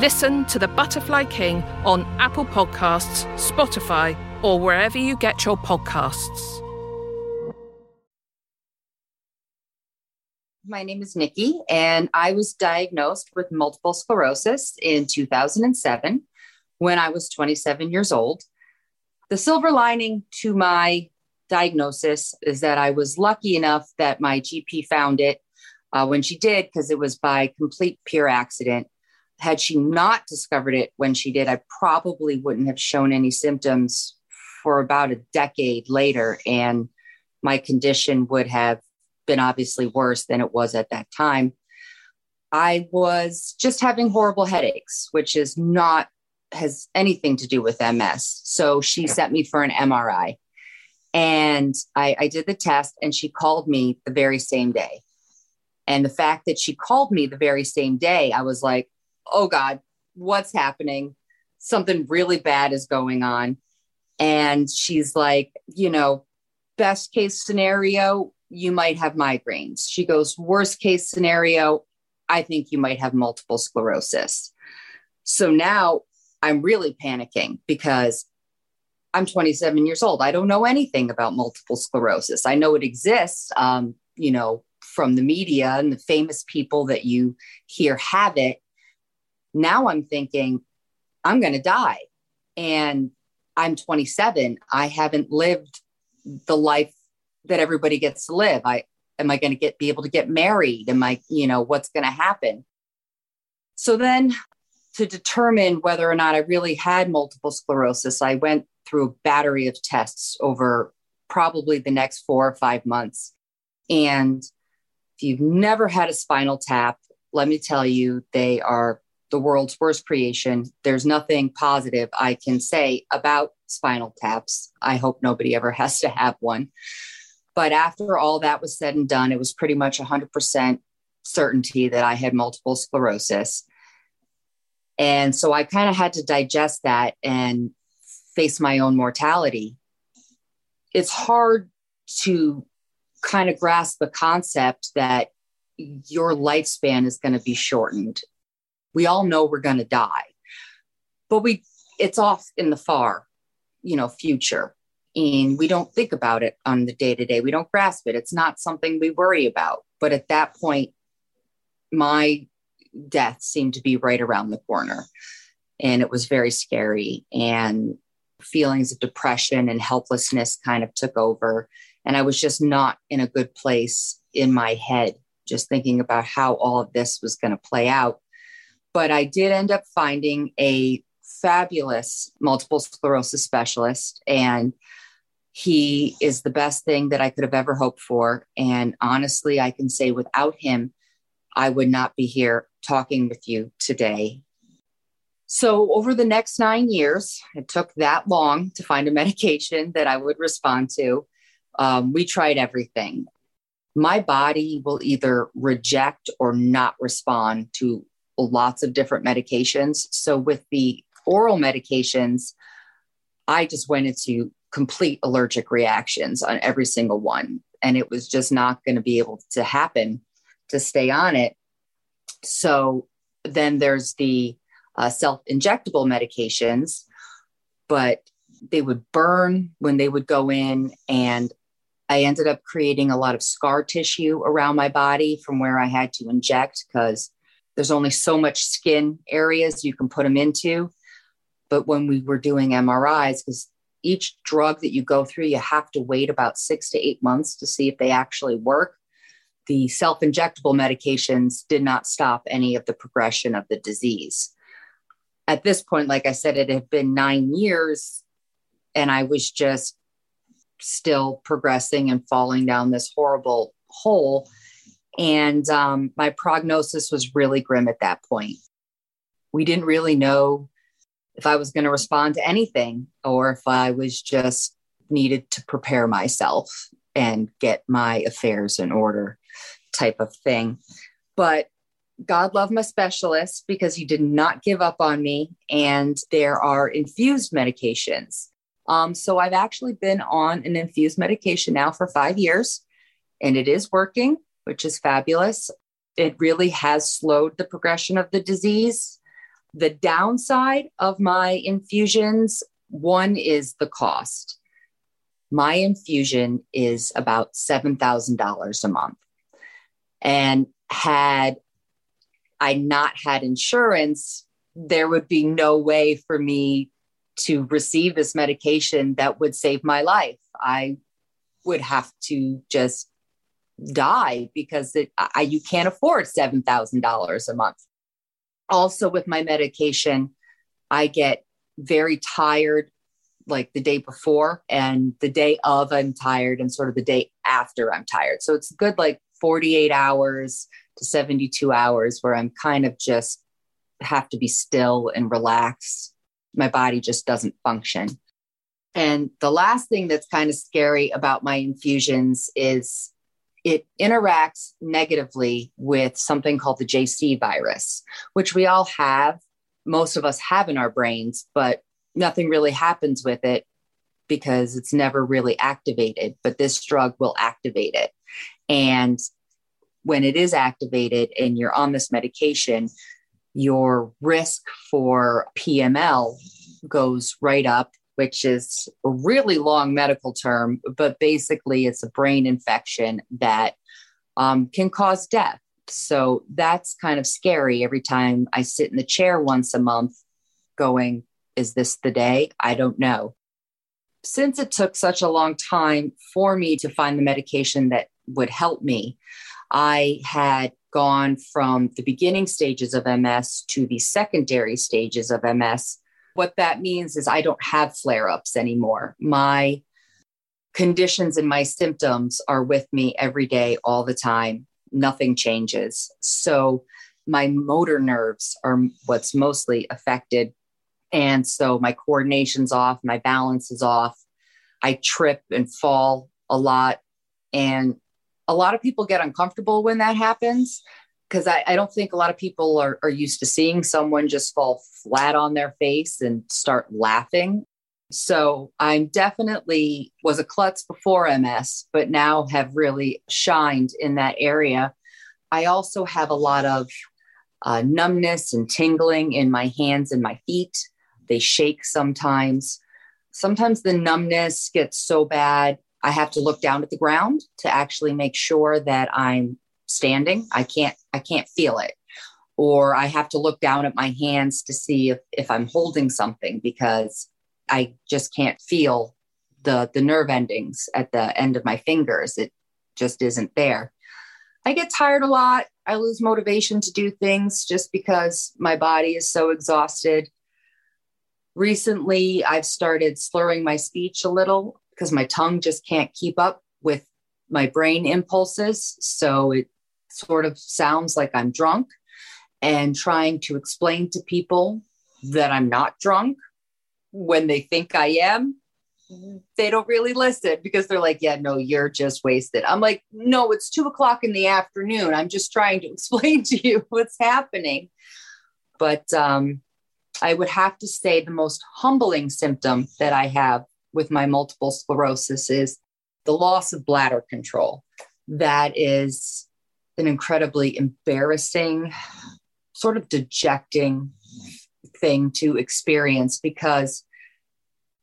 Listen to The Butterfly King on Apple Podcasts, Spotify, or wherever you get your podcasts. My name is Nikki, and I was diagnosed with multiple sclerosis in 2007 when I was 27 years old. The silver lining to my diagnosis is that I was lucky enough that my GP found it uh, when she did, because it was by complete pure accident. Had she not discovered it when she did, I probably wouldn't have shown any symptoms for about a decade later. And my condition would have been obviously worse than it was at that time. I was just having horrible headaches, which is not has anything to do with MS. So she sent me for an MRI. And I, I, did the test, and she called me the very same day. And the fact that she called me the very same day, I was like, oh God, what's happening? Something really bad is going on. And she's like, you know, best case scenario, you might have migraines. She goes, worst case scenario, I think you might have multiple sclerosis. So now I'm really panicking because I'm 27 years old. I don't know anything about multiple sclerosis. I know it exists, um, you know, from the media and the famous people that you hear have it. Now I'm thinking, I'm going to die. And I'm 27. I haven't lived the life that everybody gets to live. I am I going to get be able to get married? Am I, you know, what's going to happen? So then to determine whether or not I really had multiple sclerosis, I went through a battery of tests over probably the next 4 or 5 months. And if you've never had a spinal tap, let me tell you, they are the world's worst creation. There's nothing positive I can say about spinal taps. I hope nobody ever has to have one. But after all that was said and done, it was pretty much 100% certainty that I had multiple sclerosis. And so I kind of had to digest that and face my own mortality. It's hard to kind of grasp the concept that your lifespan is going to be shortened. We all know we're going to die, but we it's off in the far, you know, future and we don't think about it on the day to day. We don't grasp it. It's not something we worry about. But at that point, my death seemed to be right around the corner. And it was very scary. And feelings of depression and helplessness kind of took over. And I was just not in a good place in my head, just thinking about how all of this was going to play out. But I did end up finding a fabulous multiple sclerosis specialist. And he is the best thing that I could have ever hoped for. And honestly, I can say without him, I would not be here talking with you today. So, over the next nine years, it took that long to find a medication that I would respond to. Um, we tried everything. My body will either reject or not respond to lots of different medications. So, with the oral medications, I just went into complete allergic reactions on every single one. And it was just not going to be able to happen to stay on it. So then there's the uh, self injectable medications, but they would burn when they would go in. And I ended up creating a lot of scar tissue around my body from where I had to inject because there's only so much skin areas you can put them into. But when we were doing MRIs, because each drug that you go through, you have to wait about six to eight months to see if they actually work. The self injectable medications did not stop any of the progression of the disease. At this point, like I said, it had been nine years, and I was just still progressing and falling down this horrible hole. And um, my prognosis was really grim at that point. We didn't really know if I was going to respond to anything or if I was just needed to prepare myself and get my affairs in order type of thing. But God love my specialist because he did not give up on me. And there are infused medications. Um, so I've actually been on an infused medication now for five years, and it is working, which is fabulous. It really has slowed the progression of the disease. The downside of my infusions one is the cost. My infusion is about $7,000 a month. And had I not had insurance, there would be no way for me to receive this medication that would save my life. I would have to just die because it, I, you can't afford $7,000 a month. Also, with my medication, I get very tired like the day before and the day of I'm tired and sort of the day after I'm tired. So it's good like 48 hours to 72 hours where I'm kind of just have to be still and relax. My body just doesn't function. And the last thing that's kind of scary about my infusions is it interacts negatively with something called the JC virus, which we all have. Most of us have in our brains, but nothing really happens with it because it's never really activated. But this drug will activate it. And when it is activated and you're on this medication, your risk for PML goes right up, which is a really long medical term, but basically it's a brain infection that um, can cause death. So that's kind of scary every time I sit in the chair once a month going, Is this the day? I don't know. Since it took such a long time for me to find the medication that would help me, I had gone from the beginning stages of MS to the secondary stages of MS. What that means is I don't have flare ups anymore. My conditions and my symptoms are with me every day, all the time. Nothing changes. So my motor nerves are what's mostly affected. And so my coordination's off, my balance is off. I trip and fall a lot. And a lot of people get uncomfortable when that happens because I, I, don't think a lot of people are, are used to seeing someone just fall flat on their face and start laughing. So I'm definitely was a klutz before MS, but now have really shined in that area. I also have a lot of uh, numbness and tingling in my hands and my feet. They shake sometimes. Sometimes the numbness gets so bad I have to look down at the ground to actually make sure that I'm standing. I can't I can't feel it. Or I have to look down at my hands to see if, if I'm holding something because I just can't feel the the nerve endings at the end of my fingers. It just isn't there. I get tired a lot. I lose motivation to do things just because my body is so exhausted. Recently, I've started slurring my speech a little because my tongue just can't keep up with my brain impulses. So it sort of sounds like I'm drunk and trying to explain to people that I'm not drunk when they think I am. They don't really listen because they're like, yeah, no, you're just wasted. I'm like, no, it's two o'clock in the afternoon. I'm just trying to explain to you what's happening. But um, I would have to say the most humbling symptom that I have with my multiple sclerosis is the loss of bladder control. That is an incredibly embarrassing, sort of dejecting thing to experience because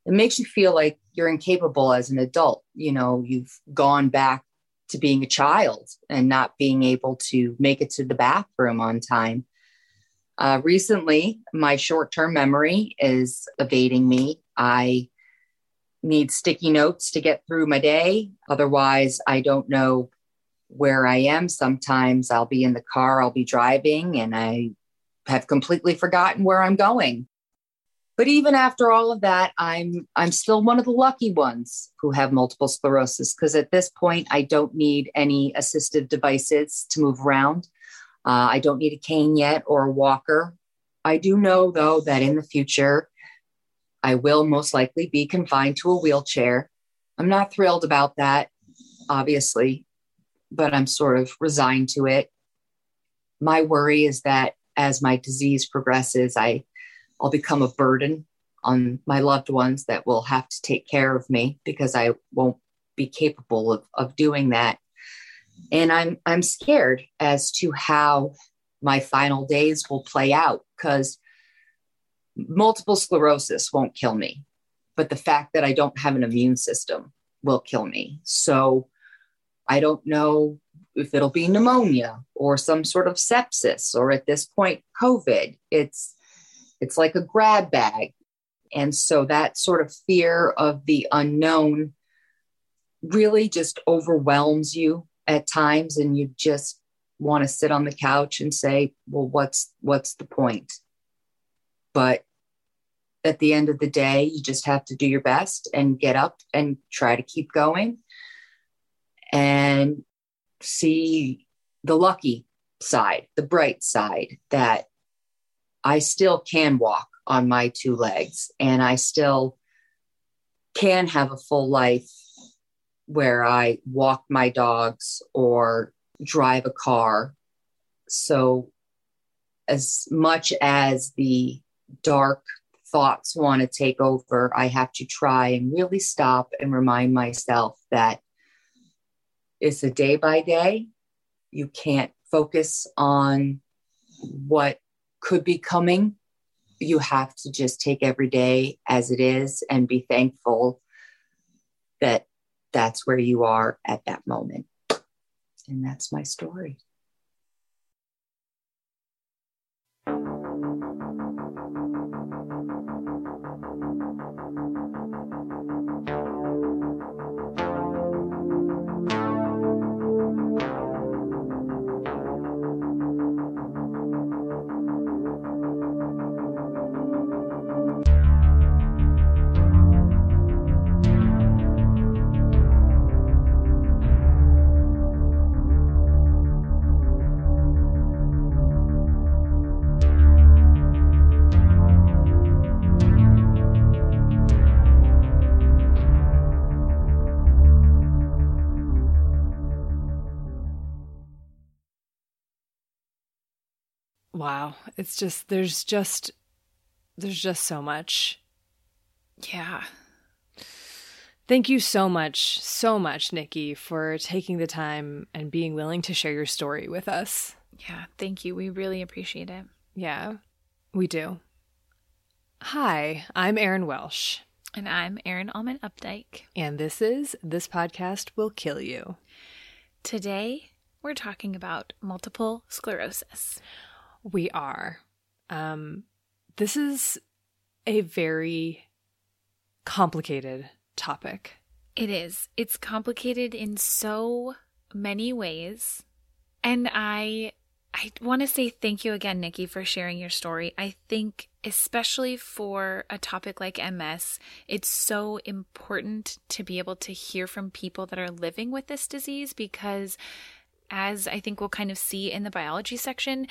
it makes you feel like you're incapable as an adult. You know, you've gone back to being a child and not being able to make it to the bathroom on time. Uh, recently, my short term memory is evading me. I need sticky notes to get through my day. Otherwise, I don't know where I am. Sometimes I'll be in the car, I'll be driving, and I have completely forgotten where I'm going. But even after all of that, I'm I'm still one of the lucky ones who have multiple sclerosis because at this point I don't need any assistive devices to move around. Uh, I don't need a cane yet or a walker. I do know though that in the future I will most likely be confined to a wheelchair. I'm not thrilled about that, obviously, but I'm sort of resigned to it. My worry is that as my disease progresses, I, I'll become a burden on my loved ones that will have to take care of me because I won't be capable of, of doing that. And I'm I'm scared as to how my final days will play out because multiple sclerosis won't kill me, but the fact that I don't have an immune system will kill me. So I don't know if it'll be pneumonia or some sort of sepsis or at this point COVID. It's it's like a grab bag. And so that sort of fear of the unknown really just overwhelms you at times and you just want to sit on the couch and say, well what's what's the point? But at the end of the day, you just have to do your best and get up and try to keep going and see the lucky side, the bright side that I still can walk on my two legs and I still can have a full life where I walk my dogs or drive a car. So, as much as the dark thoughts want to take over, I have to try and really stop and remind myself that it's a day by day. You can't focus on what could be coming. You have to just take every day as it is and be thankful that that's where you are at that moment. And that's my story. Wow. It's just, there's just, there's just so much. Yeah. Thank you so much, so much, Nikki, for taking the time and being willing to share your story with us. Yeah, thank you. We really appreciate it. Yeah, we do. Hi, I'm Erin Welsh. And I'm Erin Allman Updike. And this is This Podcast Will Kill You. Today, we're talking about multiple sclerosis. We are. Um, this is a very complicated topic. It is. It's complicated in so many ways. And I I want to say thank you again, Nikki, for sharing your story. I think, especially for a topic like MS, it's so important to be able to hear from people that are living with this disease because, as I think we'll kind of see in the biology section,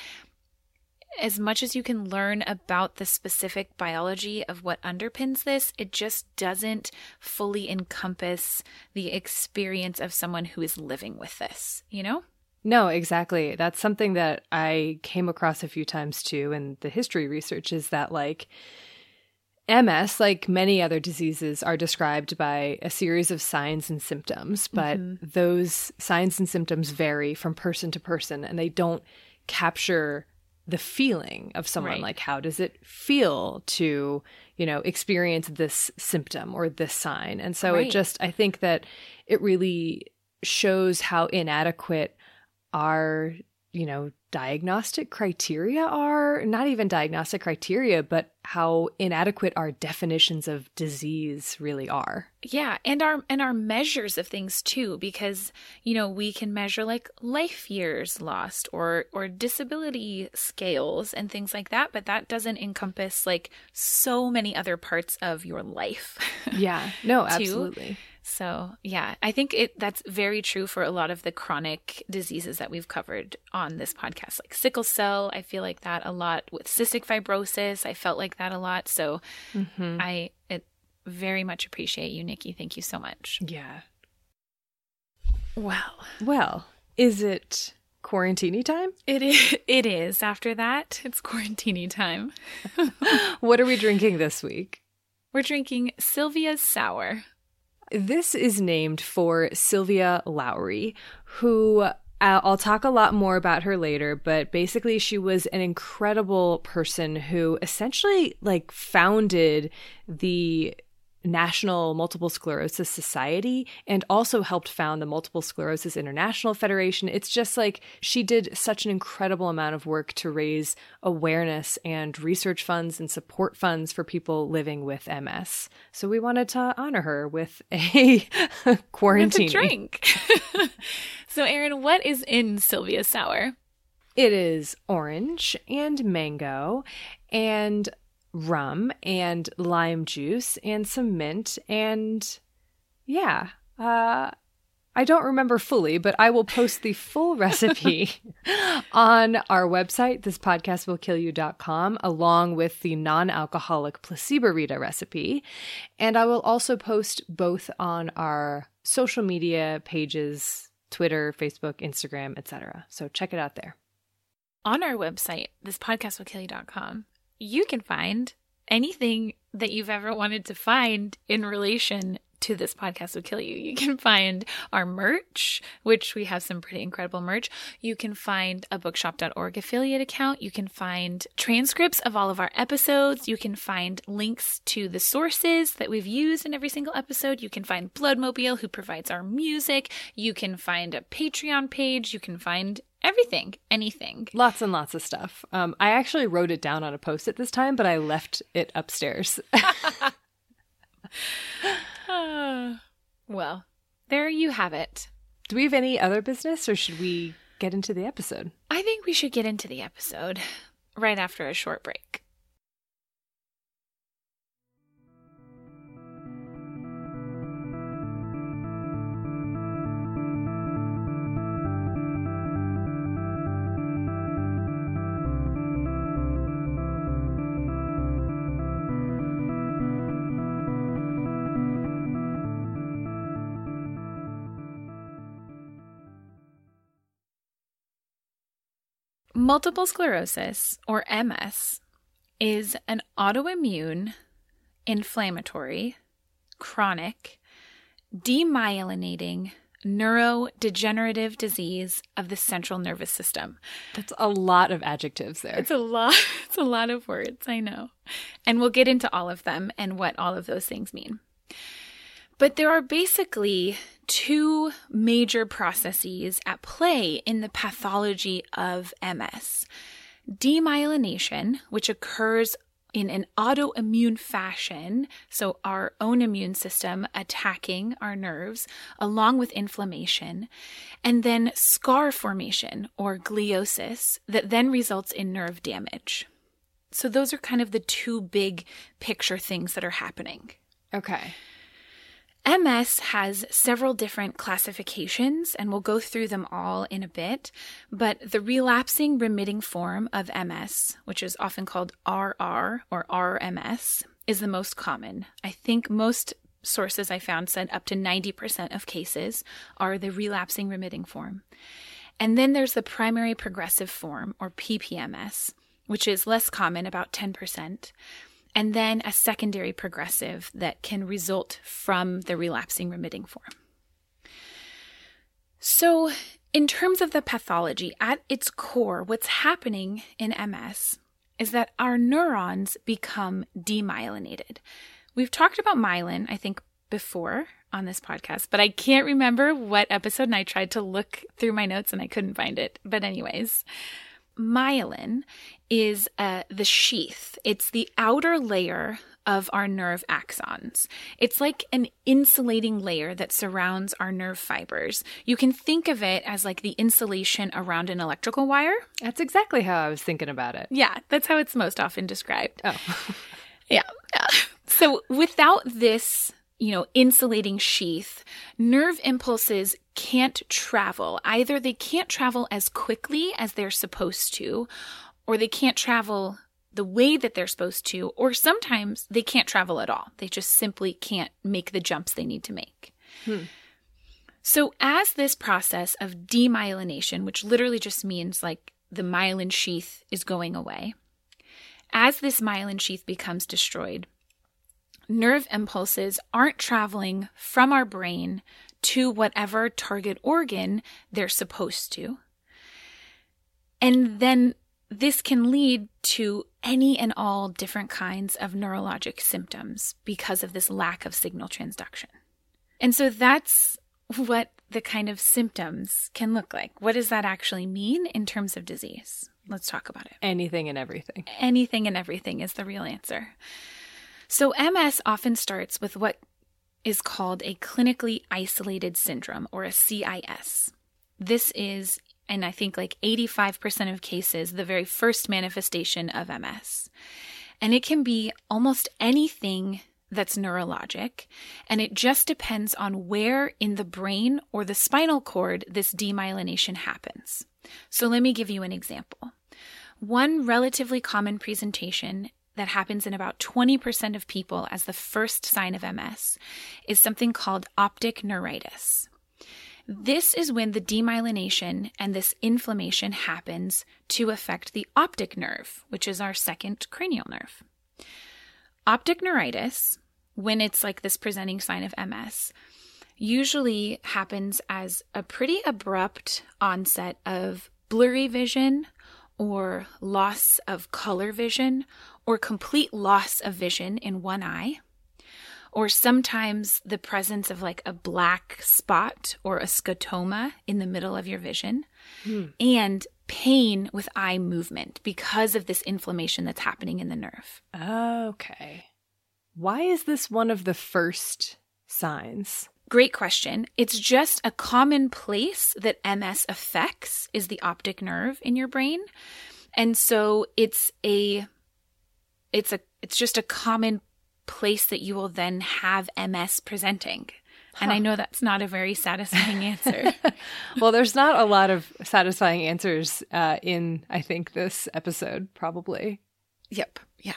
as much as you can learn about the specific biology of what underpins this, it just doesn't fully encompass the experience of someone who is living with this, you know? No, exactly. That's something that I came across a few times too in the history research is that, like, MS, like many other diseases, are described by a series of signs and symptoms, but mm-hmm. those signs and symptoms vary from person to person and they don't capture the feeling of someone right. like how does it feel to you know experience this symptom or this sign and so right. it just i think that it really shows how inadequate our you know diagnostic criteria are not even diagnostic criteria but how inadequate our definitions of disease really are. Yeah and our and our measures of things too because you know we can measure like life years lost or or disability scales and things like that but that doesn't encompass like so many other parts of your life. Yeah. No absolutely So, yeah, I think it that's very true for a lot of the chronic diseases that we've covered on this podcast. Like sickle cell, I feel like that a lot with cystic fibrosis. I felt like that a lot. So, mm-hmm. I it very much appreciate you, Nikki. Thank you so much. Yeah. Well, well, is it quarantini time? It is. It is. After that, it's quarantini time. what are we drinking this week? We're drinking Sylvia's Sour. This is named for Sylvia Lawry, who uh, I'll talk a lot more about her later, but basically she was an incredible person who essentially like founded the National Multiple Sclerosis Society and also helped found the Multiple Sclerosis International Federation. It's just like she did such an incredible amount of work to raise awareness and research funds and support funds for people living with MS. So we wanted to honor her with a quarantine drink. so, Erin, what is in Sylvia Sour? It is orange and mango and rum and lime juice and some mint and yeah uh I don't remember fully, but I will post the full recipe on our website, thispodcastwillkillyou.com, along with the non alcoholic placebo rita recipe. And I will also post both on our social media pages Twitter, Facebook, Instagram, etc. So check it out there. On our website, thispodcastwillkillyou.com, you can find anything that you've ever wanted to find in relation to this podcast will kill you. You can find our merch, which we have some pretty incredible merch. You can find a bookshop.org affiliate account. You can find transcripts of all of our episodes. You can find links to the sources that we've used in every single episode. You can find Bloodmobile, who provides our music. You can find a Patreon page. You can find everything, anything. Lots and lots of stuff. Um, I actually wrote it down on a post it this time, but I left it upstairs. well, there you have it. Do we have any other business or should we get into the episode? I think we should get into the episode right after a short break. Multiple sclerosis, or MS, is an autoimmune, inflammatory, chronic, demyelinating, neurodegenerative disease of the central nervous system. That's a lot of adjectives there. It's a lot. It's a lot of words, I know. And we'll get into all of them and what all of those things mean. But there are basically two major processes at play in the pathology of MS demyelination, which occurs in an autoimmune fashion, so our own immune system attacking our nerves, along with inflammation, and then scar formation or gliosis that then results in nerve damage. So, those are kind of the two big picture things that are happening. Okay. MS has several different classifications, and we'll go through them all in a bit. But the relapsing remitting form of MS, which is often called RR or RMS, is the most common. I think most sources I found said up to 90% of cases are the relapsing remitting form. And then there's the primary progressive form, or PPMS, which is less common, about 10% and then a secondary progressive that can result from the relapsing remitting form. So, in terms of the pathology, at its core, what's happening in MS is that our neurons become demyelinated. We've talked about myelin, I think, before on this podcast, but I can't remember what episode, and I tried to look through my notes and I couldn't find it. But, anyways, myelin is uh, the sheath, it's the outer layer of our nerve axons. It's like an insulating layer that surrounds our nerve fibers. You can think of it as like the insulation around an electrical wire. That's exactly how I was thinking about it. Yeah, that's how it's most often described. Oh. yeah. yeah. So without this you know, insulating sheath, nerve impulses can't travel. Either they can't travel as quickly as they're supposed to, or they can't travel the way that they're supposed to, or sometimes they can't travel at all. They just simply can't make the jumps they need to make. Hmm. So, as this process of demyelination, which literally just means like the myelin sheath is going away, as this myelin sheath becomes destroyed, nerve impulses aren't traveling from our brain to whatever target organ they're supposed to. And then this can lead to any and all different kinds of neurologic symptoms because of this lack of signal transduction. And so that's what the kind of symptoms can look like. What does that actually mean in terms of disease? Let's talk about it. Anything and everything. Anything and everything is the real answer. So, MS often starts with what is called a clinically isolated syndrome or a CIS. This is, and I think like 85% of cases, the very first manifestation of MS. And it can be almost anything that's neurologic, and it just depends on where in the brain or the spinal cord this demyelination happens. So let me give you an example. One relatively common presentation that happens in about 20% of people as the first sign of MS is something called optic neuritis. This is when the demyelination and this inflammation happens to affect the optic nerve, which is our second cranial nerve. Optic neuritis, when it's like this presenting sign of MS, usually happens as a pretty abrupt onset of blurry vision or loss of color vision or complete loss of vision in one eye or sometimes the presence of like a black spot or a scotoma in the middle of your vision, mm. and pain with eye movement because of this inflammation that's happening in the nerve. Okay. Why is this one of the first signs? Great question. It's just a common place that MS affects is the optic nerve in your brain. And so it's a it's a it's just a common place that you will then have MS presenting. And I know that's not a very satisfying answer. well, there's not a lot of satisfying answers uh, in, I think, this episode, probably. Yep. Yeah.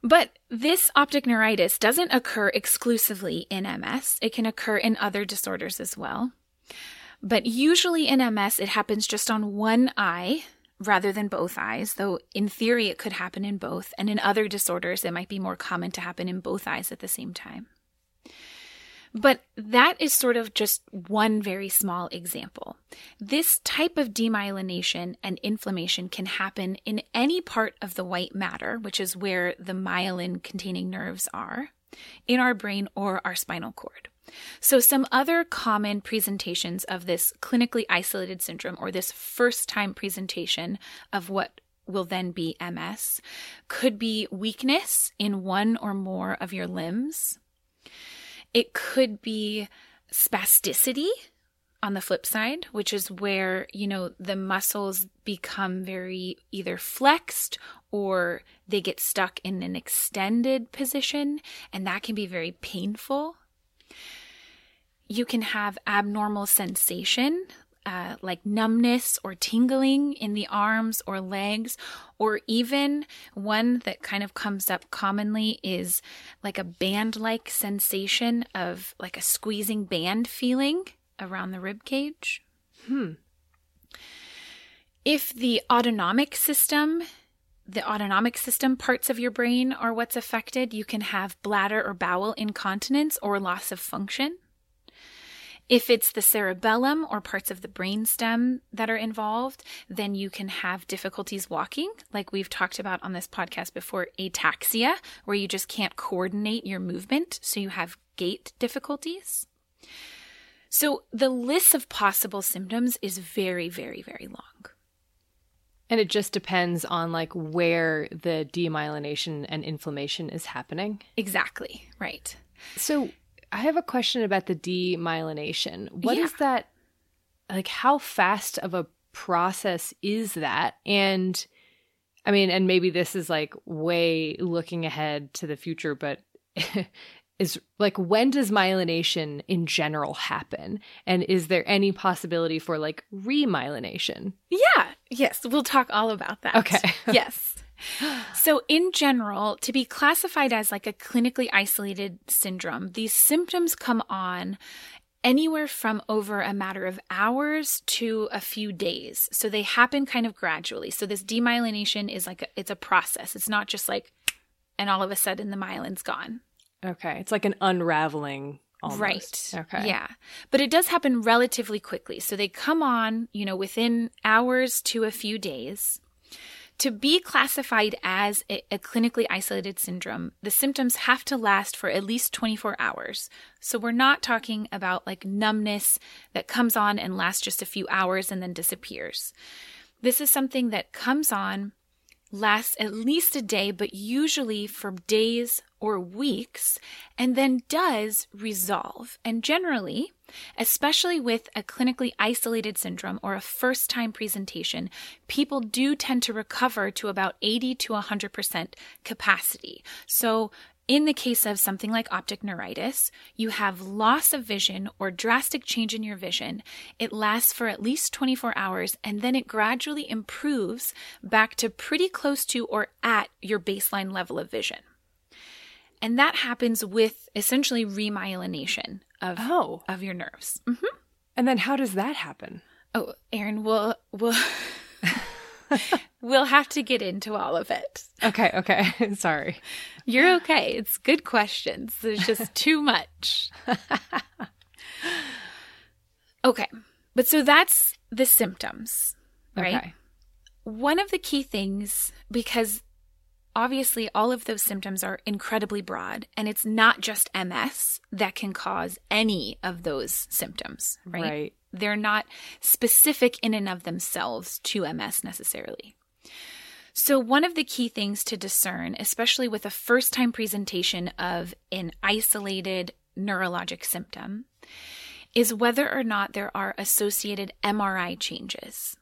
But this optic neuritis doesn't occur exclusively in MS, it can occur in other disorders as well. But usually in MS, it happens just on one eye rather than both eyes, though in theory it could happen in both, and in other disorders it might be more common to happen in both eyes at the same time. But that is sort of just one very small example. This type of demyelination and inflammation can happen in any part of the white matter, which is where the myelin containing nerves are, in our brain or our spinal cord. So, some other common presentations of this clinically isolated syndrome or this first time presentation of what will then be MS could be weakness in one or more of your limbs. It could be spasticity on the flip side, which is where, you know, the muscles become very either flexed or they get stuck in an extended position, and that can be very painful you can have abnormal sensation, uh, like numbness or tingling in the arms or legs, or even one that kind of comes up commonly is like a band like sensation of like a squeezing band feeling around the rib cage. Hmm. If the autonomic system the autonomic system parts of your brain are what's affected, you can have bladder or bowel incontinence or loss of function. If it's the cerebellum or parts of the brainstem that are involved, then you can have difficulties walking, like we've talked about on this podcast before, ataxia, where you just can't coordinate your movement, so you have gait difficulties. So the list of possible symptoms is very, very, very long. And it just depends on like where the demyelination and inflammation is happening. Exactly, right. So I have a question about the demyelination. What yeah. is that? Like, how fast of a process is that? And I mean, and maybe this is like way looking ahead to the future, but is like when does myelination in general happen and is there any possibility for like remyelination yeah yes we'll talk all about that okay yes so in general to be classified as like a clinically isolated syndrome these symptoms come on anywhere from over a matter of hours to a few days so they happen kind of gradually so this demyelination is like a, it's a process it's not just like and all of a sudden the myelin's gone Okay. It's like an unraveling almost. Right. Okay. Yeah. But it does happen relatively quickly. So they come on, you know, within hours to a few days. To be classified as a, a, clinically isolated syndrome, the symptoms have to last for at least 24 hours. So we're not talking about like numbness that comes on and lasts just a few hours and then disappears. This is something that comes on lasts at least a day, but usually for days or weeks, and then does resolve. And generally, especially with a clinically isolated syndrome or a first time presentation, people do tend to recover to about 80 to 100% capacity. So in the case of something like optic neuritis, you have loss of vision or drastic change in your vision. It lasts for at least 24 hours and then it gradually improves back to pretty close to or at your baseline level of vision. And that happens with essentially remyelination of, oh. of your nerves. Mm-hmm. And then how does that happen? Oh, Erin, we'll, we'll, we'll have to get into all of it. Okay, okay. Sorry. You're okay. It's good questions. There's just too much. okay. But so that's the symptoms, right? Okay. One of the key things, because obviously all of those symptoms are incredibly broad, and it's not just MS that can cause any of those symptoms, right? Right. They're not specific in and of themselves to MS necessarily. So, one of the key things to discern, especially with a first time presentation of an isolated neurologic symptom, is whether or not there are associated MRI changes.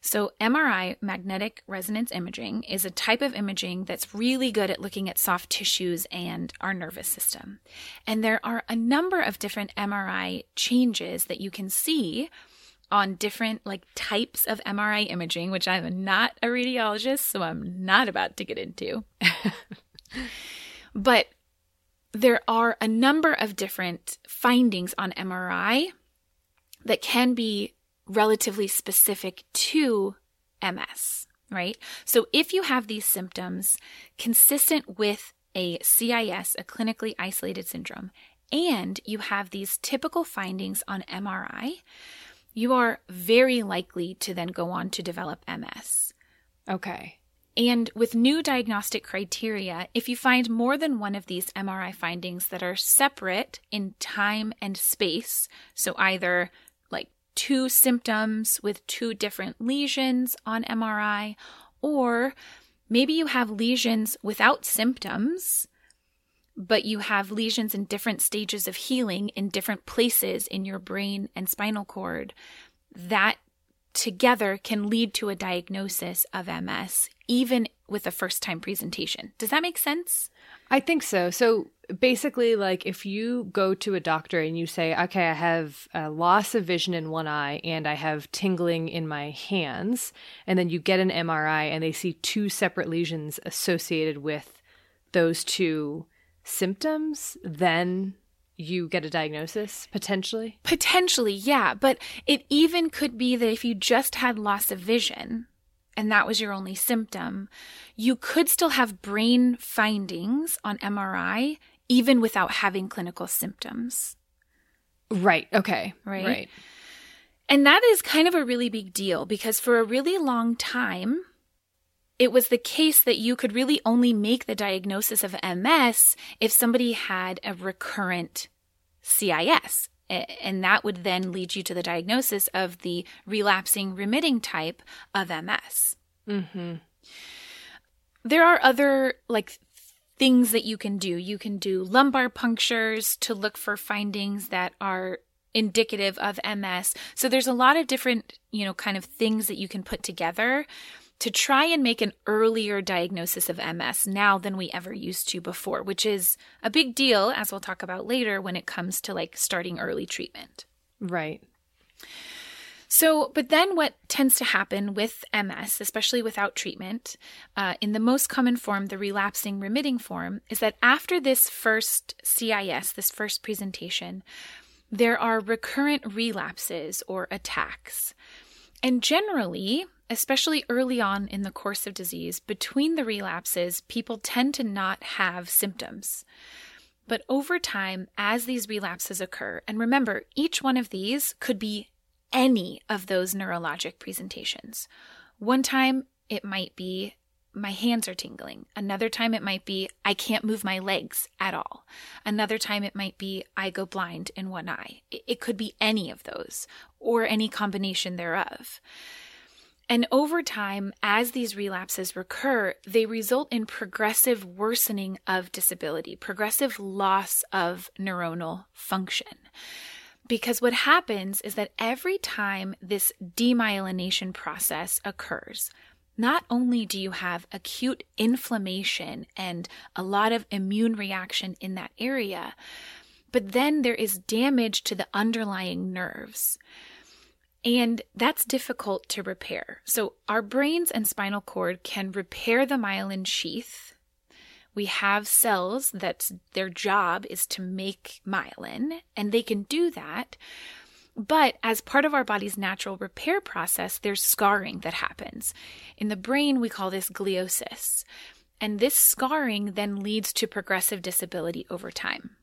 So, MRI, magnetic resonance imaging, is a type of imaging that's really good at looking at soft tissues and our nervous system. And there are a number of different MRI changes that you can see on different like types of MRI imaging, which I'm not a radiologist, so I'm not about to get into. but there are a number of different findings on MRI that can be relatively specific to MS, right? So if you have these symptoms consistent with a CIS, a clinically isolated syndrome, and you have these typical findings on MRI, you are very likely to then go on to develop MS. Okay. And with new diagnostic criteria, if you find more than one of these MRI findings that are separate in time and space, so either two symptoms with two different lesions on MRI, or maybe you have lesions without symptoms, but you have lesions in different stages of healing in different places in your brain and spinal cord, that together can lead to a diagnosis of MS, even with a first time presentation. Does that make sense? I think so. So basically, like if you go to a doctor and you say, okay, I have a loss of vision in one eye and I have tingling in my hands, and then you get an MRI and they see two separate lesions associated with those two symptoms, then you get a diagnosis potentially? Potentially, yeah. But it even could be that if you just had loss of vision and that was your only symptom, you could still have brain findings on MRI even without having clinical symptoms. Right. Okay. Right. Right. And that is kind of a really big deal because for a really long time, it was the case that you could really only make the diagnosis of MS if somebody had a recurrent CIS. And that would then lead you to the diagnosis of the relapsing remitting type of MS. Mm-hmm. There are other like things that you can do. You can do lumbar punctures to look for findings that are indicative of MS. So there's a lot of different, you know, kind of things that you can put together to try and make an earlier diagnosis of MS now than we ever used to before, which is a big deal, as we'll talk about later, when it comes to like starting early treatment. Right. So, but then what tends to happen with MS, especially without treatment, uh, in the most common form, the relapsing remitting form, is that after this first CIS, this first presentation, there are recurrent relapses or attacks. And generally, especially early on in the course of disease, between the relapses, people tend to not have symptoms. But over time, as these relapses occur, and remember, each one of these could be any of those neurologic presentations. One time it might be my hands are tingling. Another time it might be I can't move my legs at all. Another time it might be I go blind in one eye. It could be any of those or any combination thereof. And over time, as these relapses recur, they result in progressive worsening of disability, progressive loss of neuronal function. Because what happens is that every time this demyelination process occurs, not only do you have acute inflammation and a lot of immune reaction in that area, but then there is damage to the underlying nerves. And that's difficult to repair. So, our brains and spinal cord can repair the myelin sheath we have cells that their job is to make myelin, and they can do that. But as part of our body's natural repair process, there's scarring that happens. In the brain, we call this gliosis. And this scarring then leads to progressive disability over time.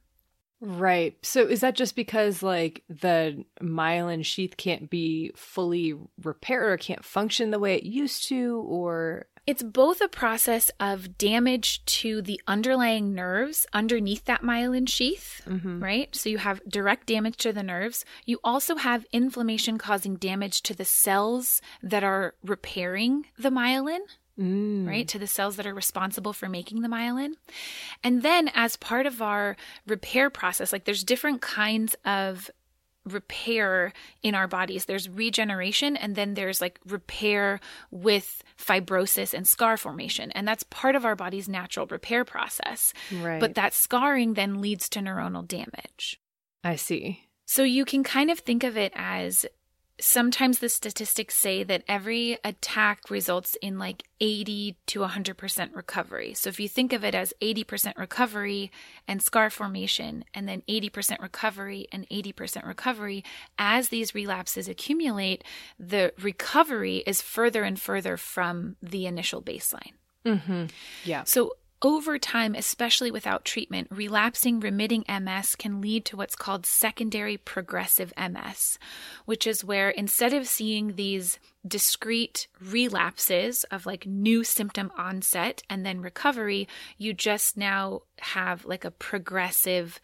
Right. So is that just because like the myelin sheath can't be fully repaired or can't function the way it used to or it's both a process of damage to the underlying nerves underneath that myelin sheath, mm-hmm. right? So you have direct damage to the nerves. You also have inflammation causing damage to the cells that are repairing the myelin. Mm. Right, to the cells that are responsible for making the myelin. And then, as part of our repair process, like there's different kinds of repair in our bodies. There's regeneration and then there's like repair with fibrosis and scar formation. And that's part of our body's natural repair process. Right. But that scarring then leads to neuronal damage. I see. So you can kind of think of it as sometimes the statistics say that every attack results in like 80 to 100% recovery. So if you think of it as 80% recovery and scar formation, and then 80% recovery and 80% recovery, as these relapses accumulate, the recovery is further and further from the initial baseline. Mm-hmm. Yeah. So over time, especially without treatment, relapsing remitting MS can lead to what's called secondary progressive MS, which is where instead of seeing these discrete relapses of like new symptom onset and then recovery, you just now have like a progressive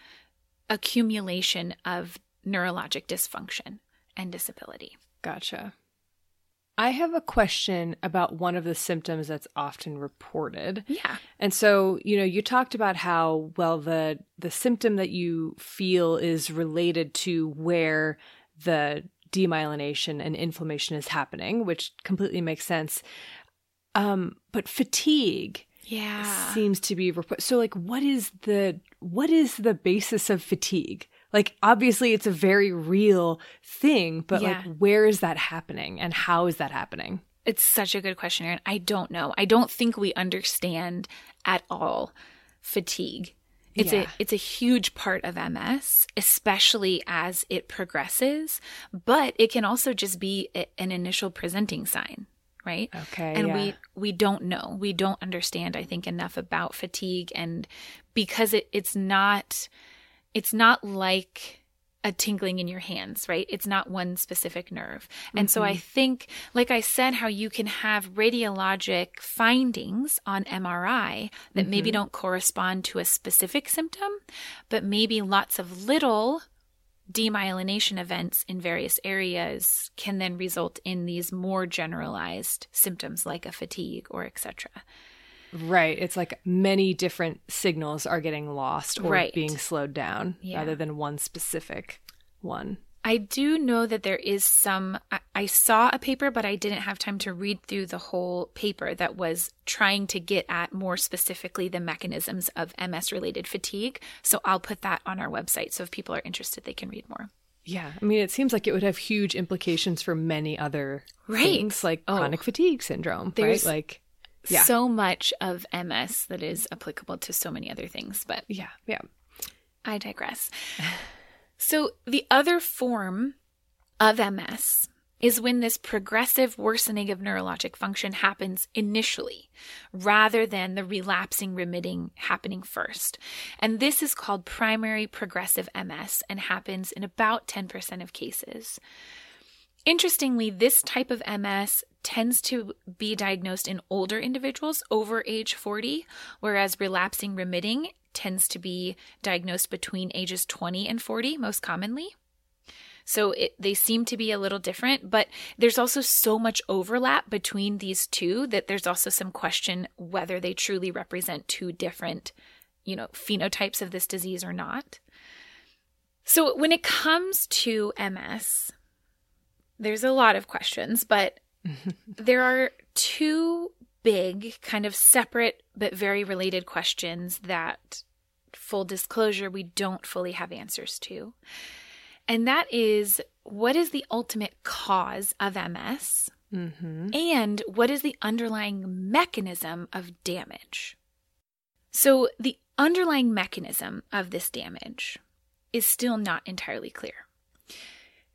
accumulation of neurologic dysfunction and disability. Gotcha. I have a question about one of the symptoms that's often reported. Yeah. And so, you know, you talked about how well the the symptom that you feel is related to where the demyelination and inflammation is happening, which completely makes sense. Um, but fatigue yeah seems to be report- so like what is the what is the basis of fatigue like obviously it's a very real thing, but yeah. like where is that happening and how is that happening? It's such a good question, Erin. I don't know. I don't think we understand at all fatigue. It's yeah. a it's a huge part of MS, especially as it progresses, but it can also just be a, an initial presenting sign, right? Okay. And yeah. we we don't know. We don't understand I think enough about fatigue and because it it's not it's not like a tingling in your hands, right? It's not one specific nerve. And mm-hmm. so I mm-hmm. think, like I said, how you can have radiologic findings on MRI that mm-hmm. maybe don't correspond to a specific symptom, but maybe lots of little demyelination events in various areas can then result in these more generalized symptoms like a fatigue or etc. Right. It's like many different signals are getting lost or right. being slowed down yeah. rather than one specific one. I do know that there is some. I, I, saw a paper, but I didn't have time to read through the whole paper that was trying to get at more specifically the mechanisms of MS related fatigue. So I'll put that on our website. So if people are interested, they can read more. Yeah. I mean, it seems like it would have huge implications for many other right. things like oh, chronic fatigue syndrome, right? Like, yeah. so much of MS that is applicable to so many other things. But yeah, yeah. I digress. So, the other form of MS is when this progressive worsening of neurologic function happens initially rather than the relapsing remitting happening first. And this is called primary progressive MS and happens in about 10% of cases. Interestingly, this type of MS tends to be diagnosed in older individuals over age 40, whereas relapsing remitting tends to be diagnosed between ages 20 and 40 most commonly. So it, they seem to be a little different, but there's also so much overlap between these two that there's also some question whether they truly represent two different, you know, phenotypes of this disease or not. So when it comes to MS, there's a lot of questions, but there are two big, kind of separate but very related questions that, full disclosure, we don't fully have answers to. And that is what is the ultimate cause of MS? Mm-hmm. And what is the underlying mechanism of damage? So, the underlying mechanism of this damage is still not entirely clear.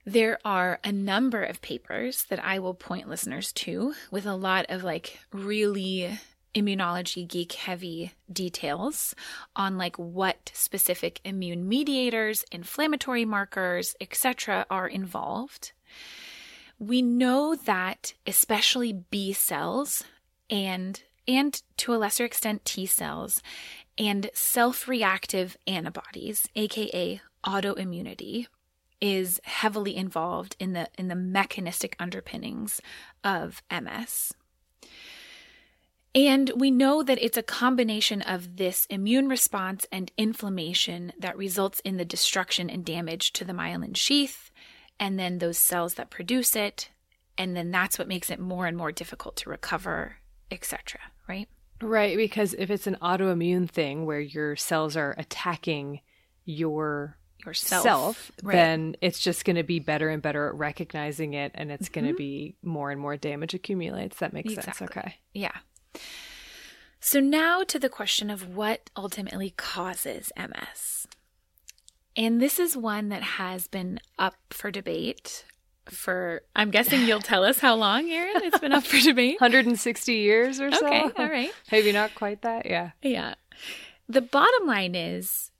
There are a number of papers that I will point listeners to with a lot of like really immunology geek heavy details on like what specific immune mediators, inflammatory markers, etc. are involved. We know that especially B cells and and to a lesser extent T cells and self-reactive antibodies, aka autoimmunity, is heavily involved in the in the mechanistic underpinnings of MS. And we know that it's a combination of this immune response and inflammation that results in the destruction and damage to the myelin sheath, and then those cells that produce it, and then that's what makes it more and more difficult to recover, etc. Right? Right, because if it's an autoimmune thing where your cells are attacking your yourself, self, right. then it's just going to be better and better at recognizing it and it's mm-hmm. going to be more and more damage accumulates. That makes exactly. sense. Okay. Yeah. So now to the question of what ultimately causes MS. And this is one that has been up for debate for I'm guessing you'll tell us how long, Erin. It's been up for debate. 160 years or so. Okay, all right. Maybe not quite that. Yeah. Yeah. The bottom line is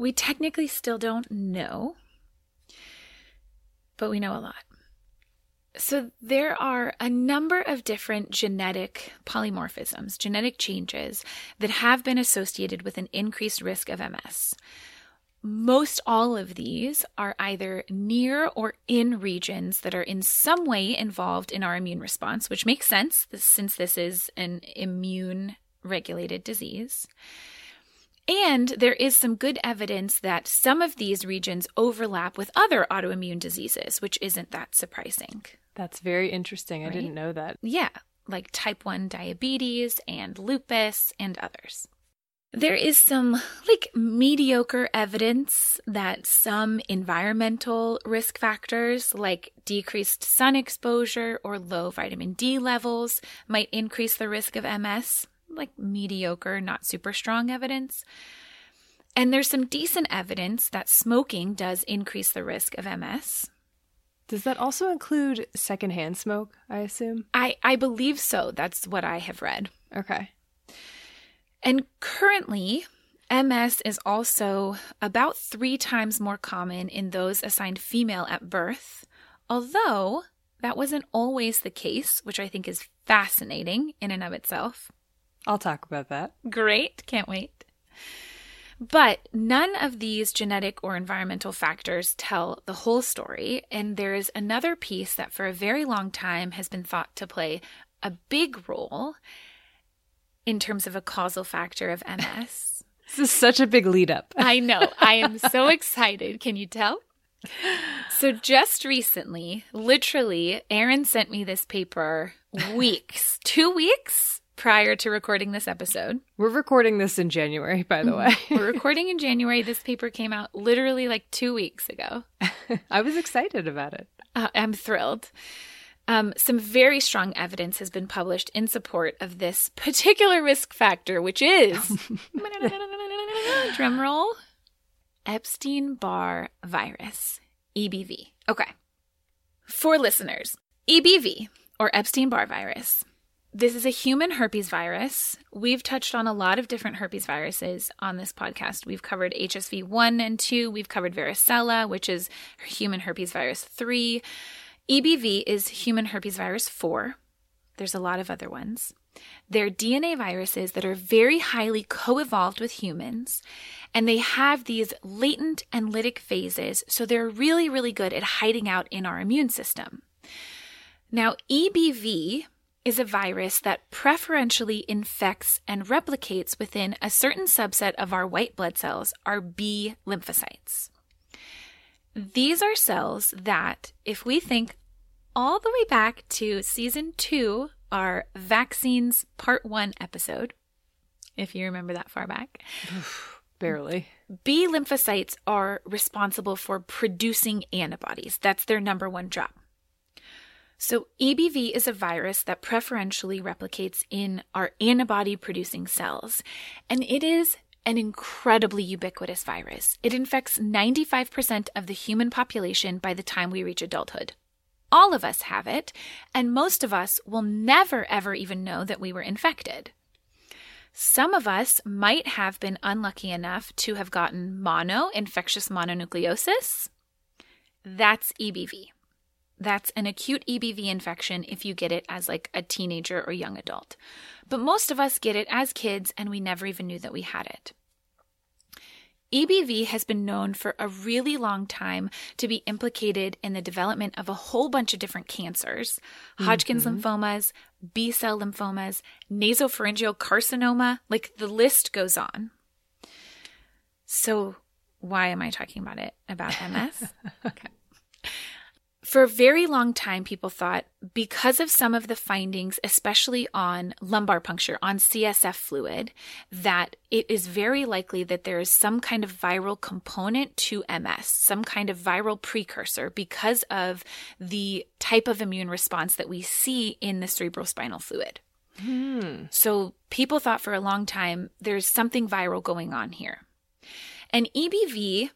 we technically still don't know, but we know a lot. So, there are a number of different genetic polymorphisms, genetic changes, that have been associated with an increased risk of MS. Most all of these are either near or in regions that are in some way involved in our immune response, which makes sense since this is an immune regulated disease. And there is some good evidence that some of these regions overlap with other autoimmune diseases, which isn't that surprising. That's very interesting. Right? I didn't know that. Yeah, like type 1 diabetes and lupus and others. There is some like mediocre evidence that some environmental risk factors like decreased sun exposure or low vitamin D levels might increase the risk of MS like mediocre, not super strong evidence. And there's some decent evidence that smoking does increase the risk of MS. Does that also include secondhand smoke, I assume? I, I believe so. That's what I have read. Okay. And currently, MS is also about three times more common in those assigned female at birth, although that wasn't always the case, which I think is fascinating in and of itself. I'll talk about that. Great. Can't wait. But none of these genetic or environmental factors tell the whole story. And there's another piece that for a very long time has been thought to play a big role in terms of a causal factor of MS. this is such a big lead up. I know. I am so excited. Can you tell? So just recently, literally, Erin sent me this paper weeks, two weeks prior to recording this episode. We're recording this in January, by the way. We're recording in January. This paper came out literally like two weeks ago. I was excited about it. Uh, I'm thrilled. Um, some very strong evidence has been published in support of this particular risk factor, which is drumroll Epstein Barr virus, EBV. Okay. For listeners, EBV, or Epstein Barr virus, this is a human herpes virus. We've touched on a lot of different herpes viruses on this podcast. We've covered HSV 1 and 2. We've covered varicella, which is human herpes virus 3. EBV is human herpes virus 4. There's a lot of other ones. They're DNA viruses that are very highly co evolved with humans, and they have these latent and lytic phases, so they're really, really good at hiding out in our immune system. Now, EBV is a virus that preferentially infects and replicates within a certain subset of our white blood cells, our B lymphocytes. These are cells that, if we think all the way back to season two, our vaccines part one episode, if you remember that far back. Barely. B lymphocytes are responsible for producing antibodies. That's their number one job. So, EBV is a virus that preferentially replicates in our antibody producing cells, and it is an incredibly ubiquitous virus. It infects 95% of the human population by the time we reach adulthood. All of us have it, and most of us will never ever even know that we were infected. Some of us might have been unlucky enough to have gotten mono, infectious mononucleosis. That's EBV. That's an acute EBV infection if you get it as like a teenager or young adult. But most of us get it as kids and we never even knew that we had it. EBV has been known for a really long time to be implicated in the development of a whole bunch of different cancers Hodgkin's mm-hmm. lymphomas, B cell lymphomas, nasopharyngeal carcinoma, like the list goes on. So, why am I talking about it? About MS? okay. For a very long time, people thought because of some of the findings, especially on lumbar puncture, on CSF fluid, that it is very likely that there is some kind of viral component to MS, some kind of viral precursor because of the type of immune response that we see in the cerebrospinal fluid. Hmm. So people thought for a long time there's something viral going on here. And EBV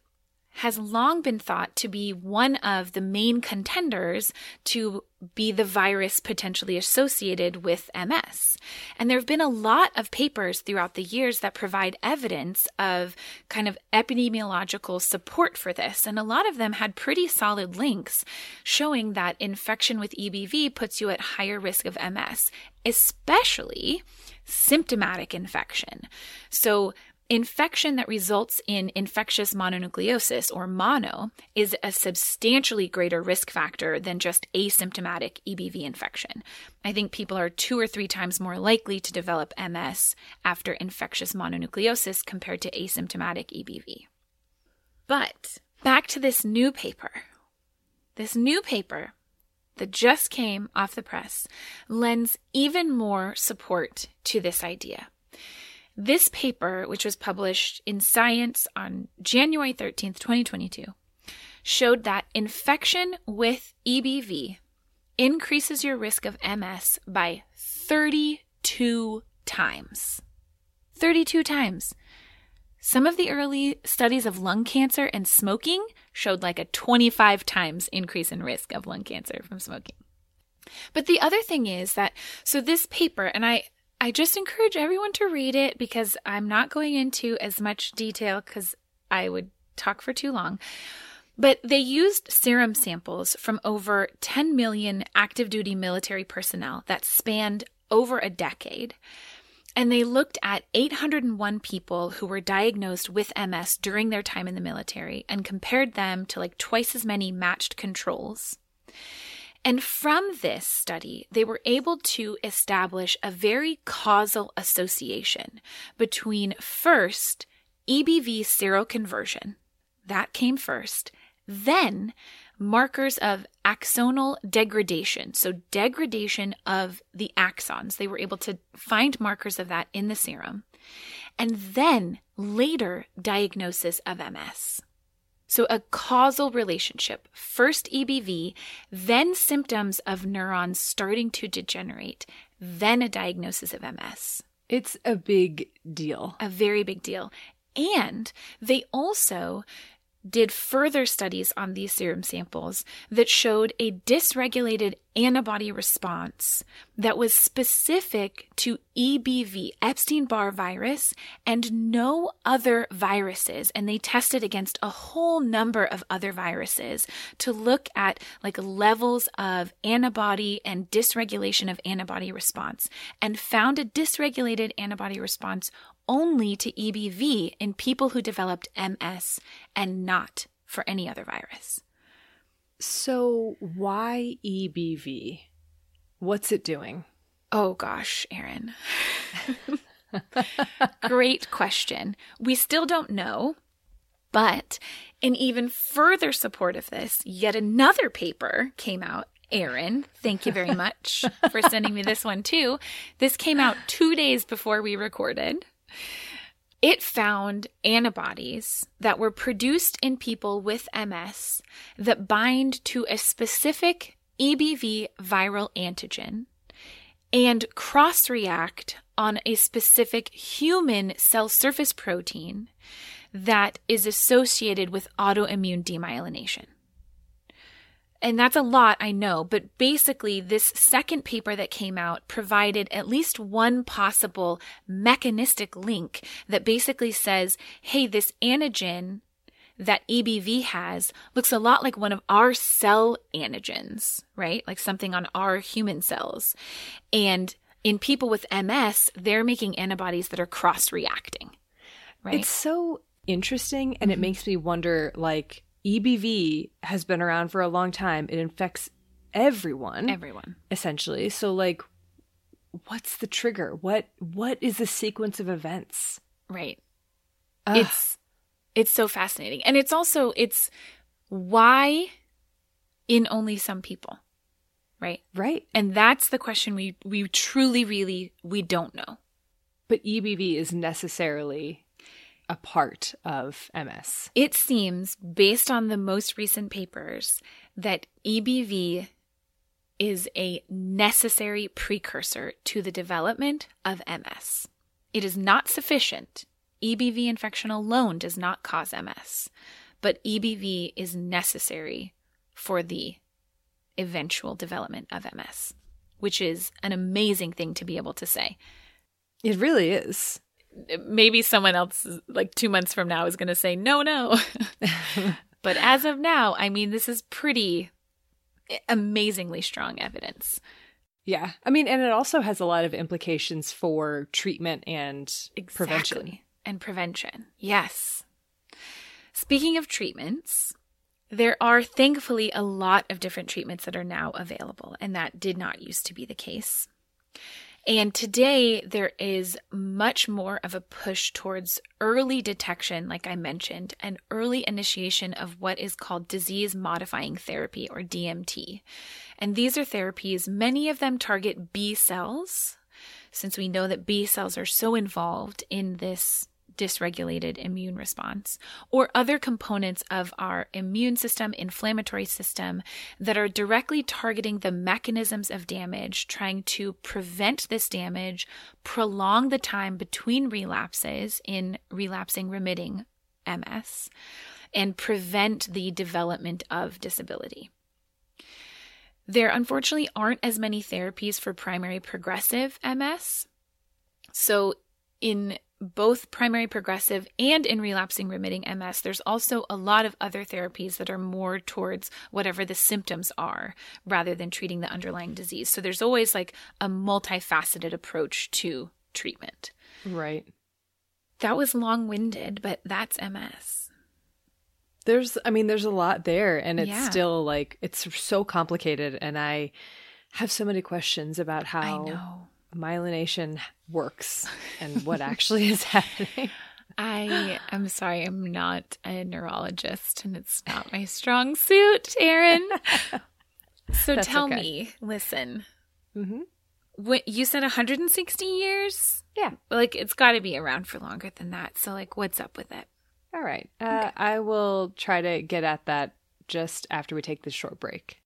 has long been thought to be one of the main contenders to be the virus potentially associated with MS. And there have been a lot of papers throughout the years that provide evidence of kind of epidemiological support for this. And a lot of them had pretty solid links showing that infection with EBV puts you at higher risk of MS, especially symptomatic infection. So Infection that results in infectious mononucleosis, or mono, is a substantially greater risk factor than just asymptomatic EBV infection. I think people are two or three times more likely to develop MS after infectious mononucleosis compared to asymptomatic EBV. But back to this new paper. This new paper that just came off the press lends even more support to this idea. This paper, which was published in Science on January 13th, 2022, showed that infection with EBV increases your risk of MS by 32 times. 32 times. Some of the early studies of lung cancer and smoking showed like a 25 times increase in risk of lung cancer from smoking. But the other thing is that, so this paper, and I, I just encourage everyone to read it because I'm not going into as much detail because I would talk for too long. But they used serum samples from over 10 million active duty military personnel that spanned over a decade. And they looked at 801 people who were diagnosed with MS during their time in the military and compared them to like twice as many matched controls. And from this study, they were able to establish a very causal association between first EBV seroconversion, that came first, Then, markers of axonal degradation, so degradation of the axons. They were able to find markers of that in the serum. And then later, diagnosis of MS. So, a causal relationship first EBV, then symptoms of neurons starting to degenerate, then a diagnosis of MS. It's a big deal. A very big deal. And they also did further studies on these serum samples that showed a dysregulated antibody response that was specific to EBV, Epstein Barr virus, and no other viruses. And they tested against a whole number of other viruses to look at like levels of antibody and dysregulation of antibody response and found a dysregulated antibody response only to EBV in people who developed MS and not for any other virus. So, why EBV? What's it doing? Oh gosh, Erin. Great question. We still don't know, but in even further support of this, yet another paper came out Erin, thank you very much for sending me this one too. This came out two days before we recorded. It found antibodies that were produced in people with MS that bind to a specific EBV viral antigen and cross react on a specific human cell surface protein that is associated with autoimmune demyelination. And that's a lot, I know, but basically, this second paper that came out provided at least one possible mechanistic link that basically says, hey, this antigen that EBV has looks a lot like one of our cell antigens, right? Like something on our human cells. And in people with MS, they're making antibodies that are cross reacting, right? It's so interesting and mm-hmm. it makes me wonder like EBV has been around for a long time. It infects everyone. Everyone. Essentially. So like what's the trigger? What what is the sequence of events? Right. Ugh. It's it's so fascinating. And it's also it's why in only some people. Right? Right. And that's the question we we truly really we don't know. But EBV is necessarily a part of MS. It seems, based on the most recent papers, that EBV is a necessary precursor to the development of MS. It is not sufficient. EBV infection alone does not cause MS, but EBV is necessary for the eventual development of MS, which is an amazing thing to be able to say. It really is maybe someone else like two months from now is going to say no no. But as of now i mean this is pretty eh, amazingly strong evidence. Yeah. I mean and it also has a lot of implications for treatment and exactly. prevention and prevention. Yes. Speaking of treatments there are thankfully a lot of different treatments that are now available and that did not used to be the case and today, there is much more of a push towards early detection, like I mentioned, and early initiation of what is called disease modifying therapy or DMT. And these are therapies, many of them target B cells, since we know that B cells are so involved in this dysregulated immune response, or other components of our immune system, inflammatory system that are directly targeting the mechanisms of damage, trying to prevent this damage, prolong the time between relapses in relapsing remitting MS, and prevent the development of disability. There unfortunately aren't as many therapies for primary progressive MS. So, in both primary progressive and in relapsing remitting MS, there's also a lot of other therapies that are more towards whatever the symptoms are rather than treating the underlying disease. So there's always like a multifaceted approach to treatment. Right. That was long winded, but that's MS. There's, I mean, there's a lot there, and it's yeah. still like, it's so complicated. And I have so many questions about how myelination works and what actually is happening. I am sorry, I'm not a neurologist and it's not my strong suit, Erin. So That's tell okay. me, listen, Mm-hmm. what you said 160 years? Yeah. Like it's got to be around for longer than that. So like what's up with it? All right. Uh, I will try to get at that just after we take this short break.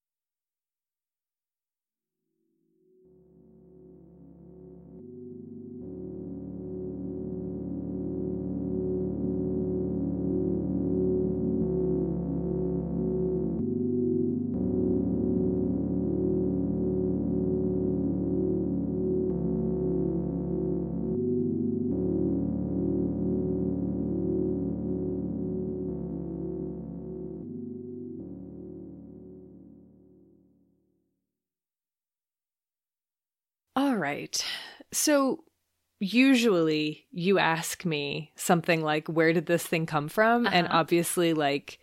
Right. So usually you ask me something like, where did this thing come from? And Uh-huh. obviously, like,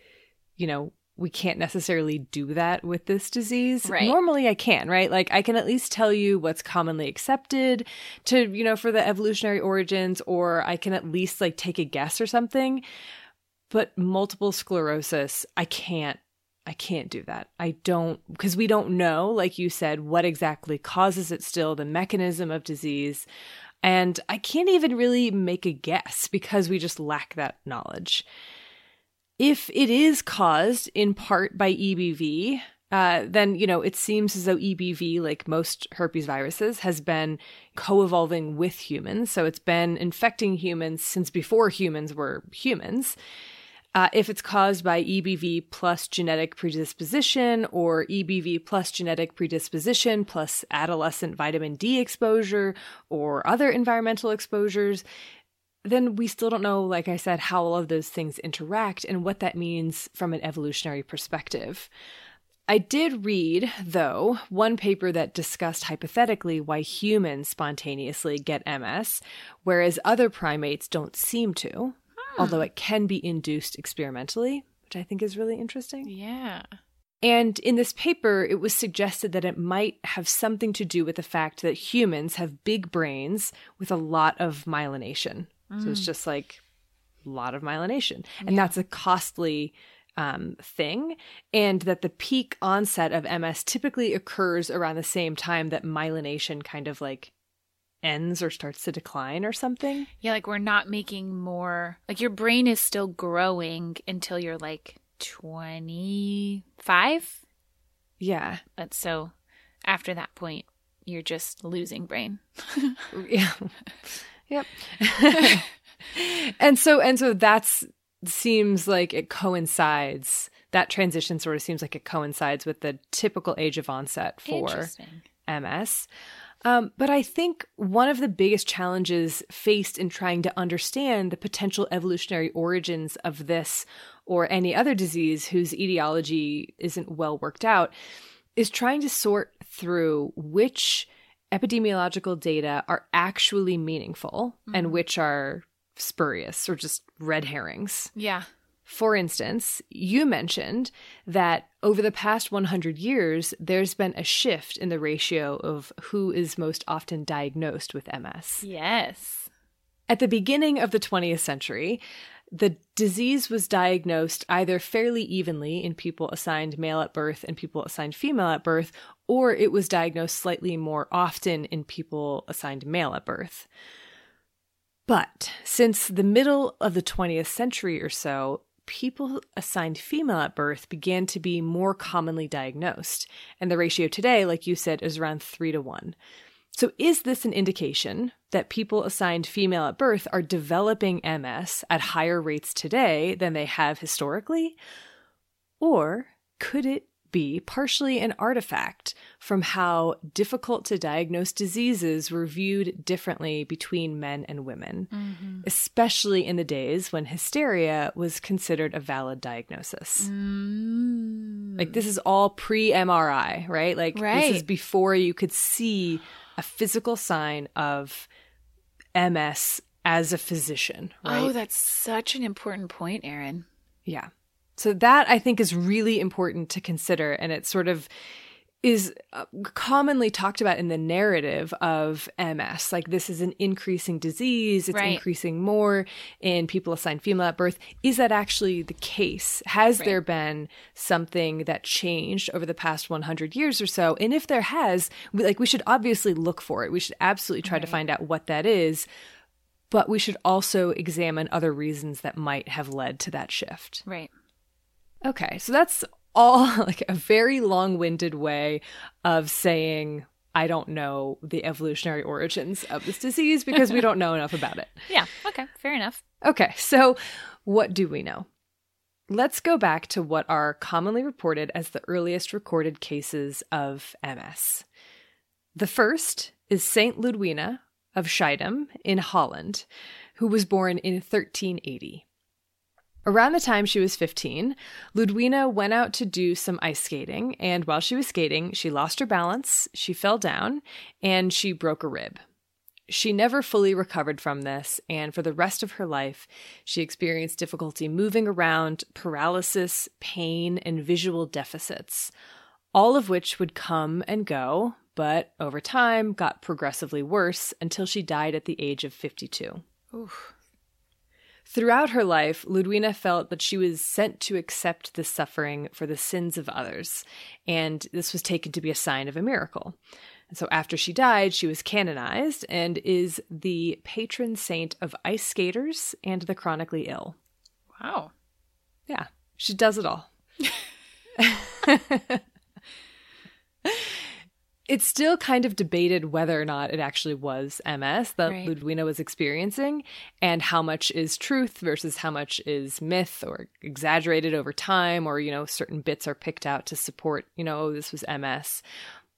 you know, we can't necessarily do that with this disease. Right. Normally I can, right? Like I can at least tell you what's commonly accepted to, you know, for the evolutionary origins, or I can at least like take a guess or something. But multiple sclerosis, I can't I can't do that. I don't, because we don't know, like you said, what exactly causes it still, the mechanism of disease. And I can't even really make a guess because we just lack that knowledge. If it is caused in part by EBV, uh, then, you know, it seems as though EBV, like most herpes viruses, has been co evolving with humans. So it's been infecting humans since before humans were humans. Uh, if it's caused by EBV plus genetic predisposition or EBV plus genetic predisposition plus adolescent vitamin D exposure or other environmental exposures, then we still don't know, like I said, how all of those things interact and what that means from an evolutionary perspective. I did read, though, one paper that discussed hypothetically why humans spontaneously get MS, whereas other primates don't seem to although it can be induced experimentally, which I think is really interesting. Yeah. And in this paper, it was suggested that it might have something to do with the fact that humans have big brains with a lot of myelination. So it's just like a lot of myelination. And that's a costly um, thing. And that the peak onset of MS typically occurs around the same time that myelination kind of like ends or starts to decline or something. Yeah, like we're not making more. Like your brain is still growing until you're like 25. Yeah. But so after that point, you're just losing brain. Yeah. yep. and so and so that's seems like it coincides that transition sort of seems like it coincides with the typical age of onset for MS. Um, but I think one of the biggest challenges faced in trying to understand the potential evolutionary origins of this or any other disease whose etiology isn't well worked out is trying to sort through which epidemiological data are actually meaningful and which are spurious or just red herrings. Yeah. For instance, you mentioned that over the past 100 years, there's been a shift in the ratio of who is most often diagnosed with MS. Yes. At the beginning of the 20th century, the disease was diagnosed either fairly evenly in people assigned male at birth and people assigned female at birth, or it was diagnosed slightly more often in people assigned male at birth. But since the middle of the 20th century or so, people assigned female at birth began to be more commonly diagnosed. And the ratio today, like you said, is around three to one. So, is this an indication that people assigned female at birth are developing MS at higher rates today than they have historically? Or could it be partially an artifact from how difficult to diagnose diseases were viewed differently between men and women, especially in the days when hysteria was considered a valid diagnosis? Mm. Like, this is all pre MRI, right? Like, this is before you could see a physical sign of MS as a physician, right? Oh, that's such an important point, Erin. Yeah. So that I think is really important to consider. And it sort of is uh, commonly talked about in the narrative of MS. Like this is an increasing disease, it's Right. increasing more in people assigned female at birth. Is that actually the case? Has Right. there been something that changed over the past 100 years or so? And if there has, we, like we should obviously look for it. We should absolutely try to find out what that is. But we should also examine other reasons that might have led to that shift. Right. Okay, so that's all like a very long winded way of saying, I don't know the evolutionary origins of this disease because we don't know enough about it. Yeah. Okay. Fair enough. Okay, so what do we know? Let's go back to what are commonly reported as the earliest recorded cases of MS. The first is Saint Ludwina of Schiedam in Holland, who was born in 1380. Around the time she was 15, Ludwina went out to do some ice skating, and while she was skating, she lost her balance, she fell down, and she broke a rib. She never fully recovered from this, and for the rest of her life, she experienced difficulty moving around, paralysis, pain, and visual deficits, all of which would come and go, but over time got progressively worse until she died at the age of 52. Oof. Throughout her life, Ludwina felt that she was sent to accept the suffering for the sins of others, and this was taken to be a sign of a miracle. And so after she died, she was canonized and is the patron saint of ice skaters and the chronically ill. Wow. Yeah, she does it all. it's still kind of debated whether or not it actually was MS that Right. Ludwina was experiencing and how much is truth versus how much is myth or exaggerated over time or, you know, certain bits are picked out to support, you know, oh, this was MS.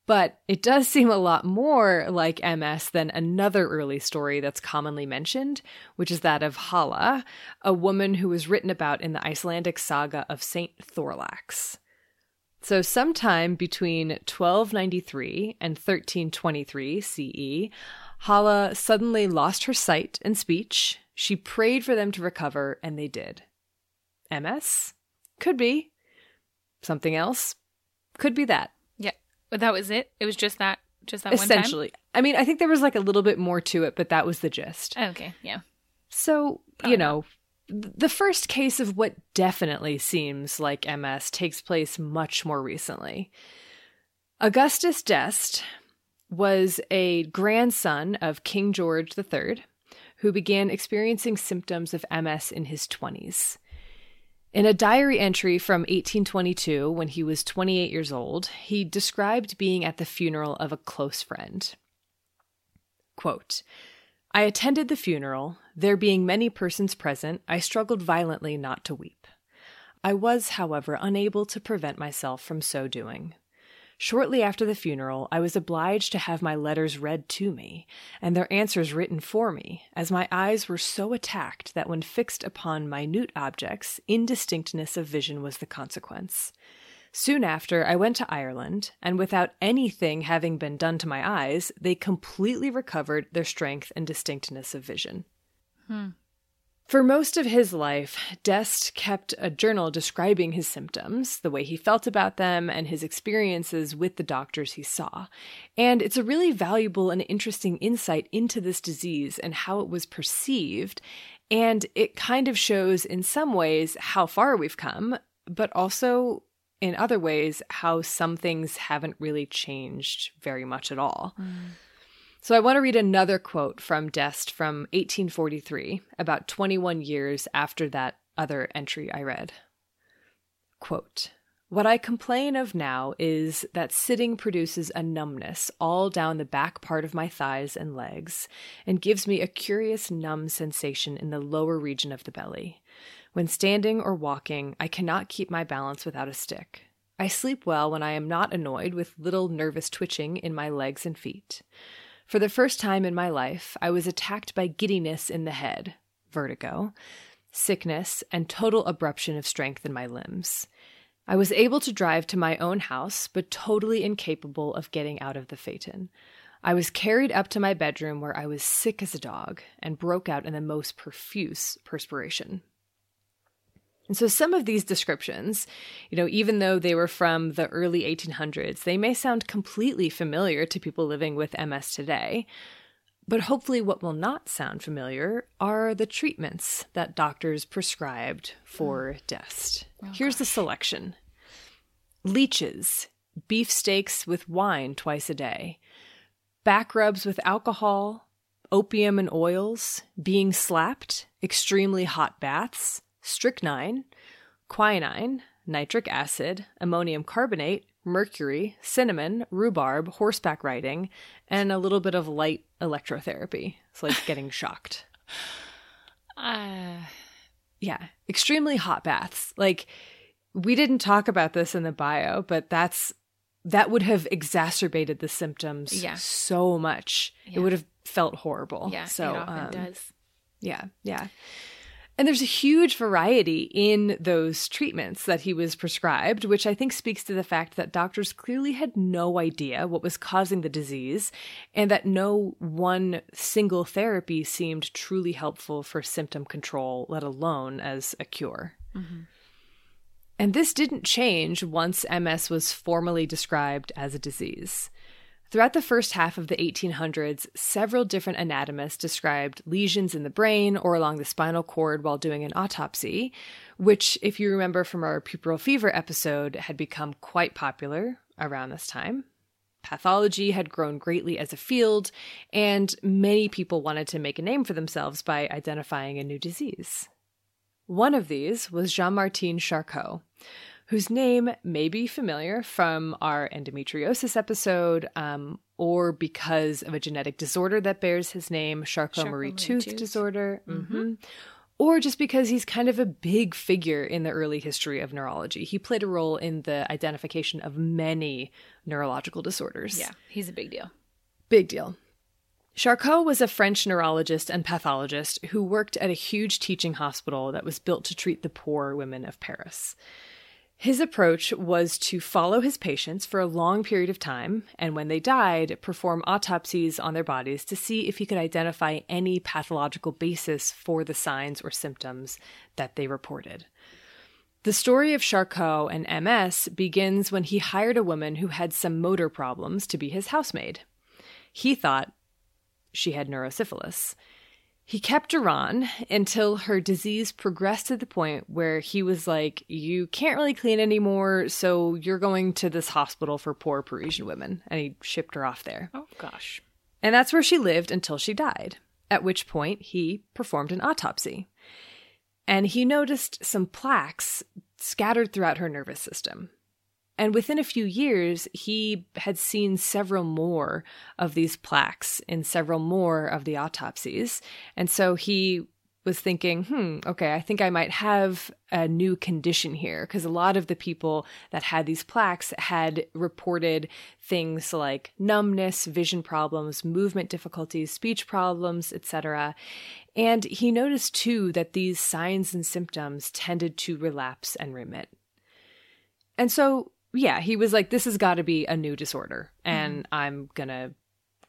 But it does seem a lot more like MS than another early story that's commonly mentioned, which is that of Hala, a woman who was written about in the Icelandic saga of Saint Thorlak's. So, sometime between 1293 and 1323 CE, Hala suddenly lost her sight and speech. She prayed for them to recover, and they did. MS? Could be. Something else? Could be that. Yeah. But that was it. It was just that. Just that one Essentially. I mean, I think there was like a little bit more to it, but that was the gist. Okay. Yeah. So, Probably you know, th- the first case of what definitely seems like MS takes place much more recently. Augustus d'Este was a grandson of King George III who began experiencing symptoms of MS in his 20s. In a diary entry from 1822, when he was 28 years old, he described being at the funeral of a close friend. Quote, I attended the funeral. There being many persons present, I struggled violently not to weep. I was, however, unable to prevent myself from so doing. Shortly after the funeral, I was obliged to have my letters read to me, and their answers written for me, as my eyes were so attacked that when fixed upon minute objects, indistinctness of vision was the consequence. Soon after, I went to Ireland, and without anything having been done to my eyes, they completely recovered their strength and distinctness of vision. Hmm. For most of his life, d'Este kept a journal describing his symptoms, the way he felt about them, and his experiences with the doctors he saw. And it's a really valuable and interesting insight into this disease and how it was perceived. And it kind of shows, in some ways, how far we've come, but also in other ways, how some things haven't really changed very much at all. Mm. So I want to read another quote from d'Este from 1843, about 21 years after that other entry I read. Quote, what I complain of now is that sitting produces a numbness all down the back part of my thighs and legs, and gives me a curious numb sensation in the lower region of the belly. When standing or walking, I cannot keep my balance without a stick. I sleep well when I am not annoyed with little nervous twitching in my legs and feet. For the first time in my life, I was attacked by giddiness in the head, vertigo, sickness, and total abruption of strength in my limbs. I was able to drive to my own house, but totally incapable of getting out of the phaeton. I was carried up to my bedroom where I was sick as a dog and broke out in the most profuse perspiration. And so some of these descriptions, you know, even though they were from the early 1800s, they may sound completely familiar to people living with MS today. But hopefully, what will not sound familiar are the treatments that doctors prescribed for mm. d'Este. Oh, Here's gosh. the selection leeches, beefsteaks with wine twice a day, back rubs with alcohol, opium and oils, being slapped, extremely hot baths, strychnine, quinine, nitric acid, ammonium carbonate, mercury, cinnamon, rhubarb, horseback riding, and a little bit of light electrotherapy. It's like getting shocked. Uh, yeah, extremely hot baths. Like we didn't talk about this in the bio, but that's that would have exacerbated the symptoms yeah. so much. Yeah. It would have felt horrible. Yeah, so it often um, does. Yeah, yeah. And there's a huge variety in those treatments that he was prescribed, which I think speaks to the fact that doctors clearly had no idea what was causing the disease and that no one single therapy seemed truly helpful for symptom control, let alone as a cure. Mm-hmm. And this didn't change once MS was formally described as a disease. Throughout the first half of the 1800s, several different anatomists described lesions in the brain or along the spinal cord while doing an autopsy, which, if you remember from our puerperal fever episode, had become quite popular around this time. Pathology had grown greatly as a field, and many people wanted to make a name for themselves by identifying a new disease. One of these was Jean Martin Charcot whose name may be familiar from our endometriosis episode um, or because of a genetic disorder that bears his name, Charcot-Marie Tooth, Tooth disorder. Mm-hmm. Mm-hmm. Or just because he's kind of a big figure in the early history of neurology. He played a role in the identification of many neurological disorders. Yeah, he's a big deal. Big deal. Charcot was a French neurologist and pathologist who worked at a huge teaching hospital that was built to treat the poor women of Paris. His approach was to follow his patients for a long period of time, and when they died, perform autopsies on their bodies to see if he could identify any pathological basis for the signs or symptoms that they reported. The story of Charcot and MS begins when he hired a woman who had some motor problems to be his housemaid. He thought she had neurosyphilis. He kept her on until her disease progressed to the point where he was like, You can't really clean anymore, so you're going to this hospital for poor Parisian women. And he shipped her off there. Oh, gosh. And that's where she lived until she died, at which point he performed an autopsy. And he noticed some plaques scattered throughout her nervous system. And within a few years, he had seen several more of these plaques in several more of the autopsies. And so he was thinking, hmm, okay, I think I might have a new condition here. Because a lot of the people that had these plaques had reported things like numbness, vision problems, movement difficulties, speech problems, etc. And he noticed too that these signs and symptoms tended to relapse and remit. And so yeah, he was like, this has got to be a new disorder, and mm-hmm. I'm going to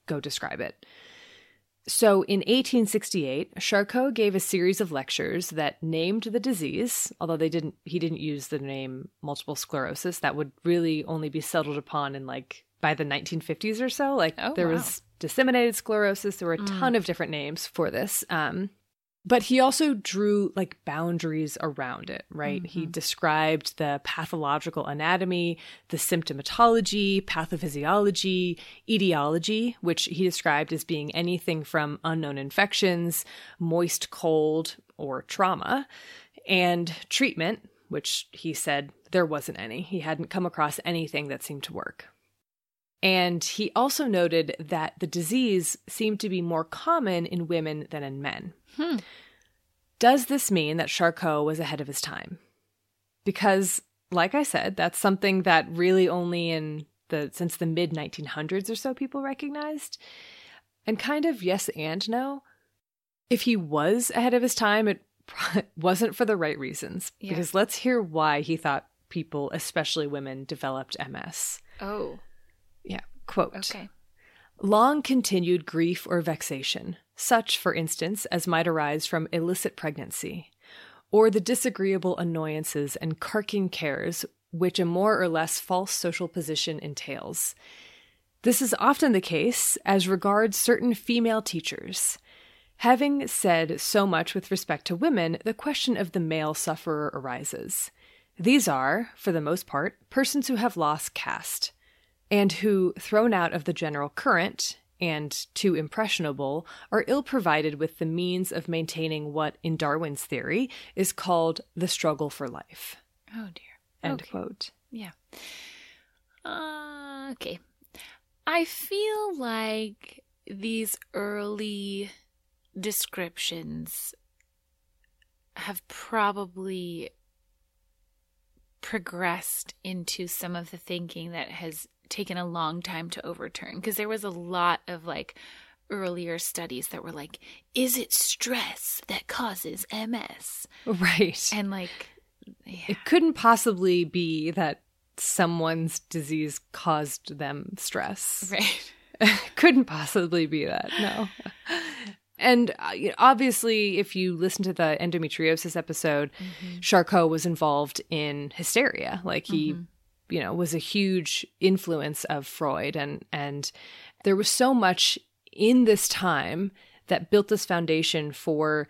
go describe it. So in 1868, Charcot gave a series of lectures that named the disease, although they didn't he didn't use the name multiple sclerosis. That would really only be settled upon in like by the 1950s or so. Like oh, there wow. was disseminated sclerosis, there were a mm. ton of different names for this. Um, but he also drew like boundaries around it, right? Mm-hmm. He described the pathological anatomy, the symptomatology, pathophysiology, etiology, which he described as being anything from unknown infections, moist cold, or trauma, and treatment, which he said there wasn't any. He hadn't come across anything that seemed to work. And he also noted that the disease seemed to be more common in women than in men. Hmm. Does this mean that Charcot was ahead of his time? Because, like I said, that's something that really only in the since the mid 1900s or so people recognized. And kind of yes and no. If he was ahead of his time, it wasn't for the right reasons. Yeah. Because let's hear why he thought people, especially women, developed MS. Oh. Quote. Okay. Long continued grief or vexation, such, for instance, as might arise from illicit pregnancy, or the disagreeable annoyances and carking cares which a more or less false social position entails. This is often the case as regards certain female teachers. Having said so much with respect to women, the question of the male sufferer arises. These are, for the most part, persons who have lost caste, and who, thrown out of the general current, and too impressionable, are ill provided with the means of maintaining what, in Darwin's theory, is called the struggle for life. Oh dear. End Okay. quote. Yeah. Uh, okay. I feel like these early descriptions have probably progressed into some of the thinking that has taken a long time to overturn because there was a lot of like earlier studies that were like is it stress that causes ms Right. and like yeah. It couldn't possibly be that someone's disease caused them stress. right couldn't possibly be that. No. And uh, obviously, if you listen to the endometriosis episode, Charcot was involved in hysteria. Like he, you know, was a huge influence of Freud, and and there was so much in this time that built this foundation for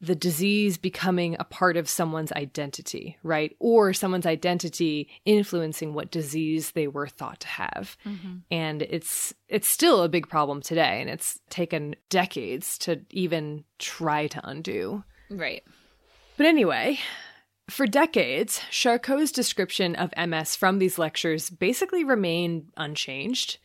the disease becoming a part of someone's identity, right? Or someone's identity influencing what disease they were thought to have. Mm-hmm. And it's it's still a big problem today and it's taken decades to even try to undo. right But anyway, for decades, Charcot's description of MS from these lectures basically remained unchanged,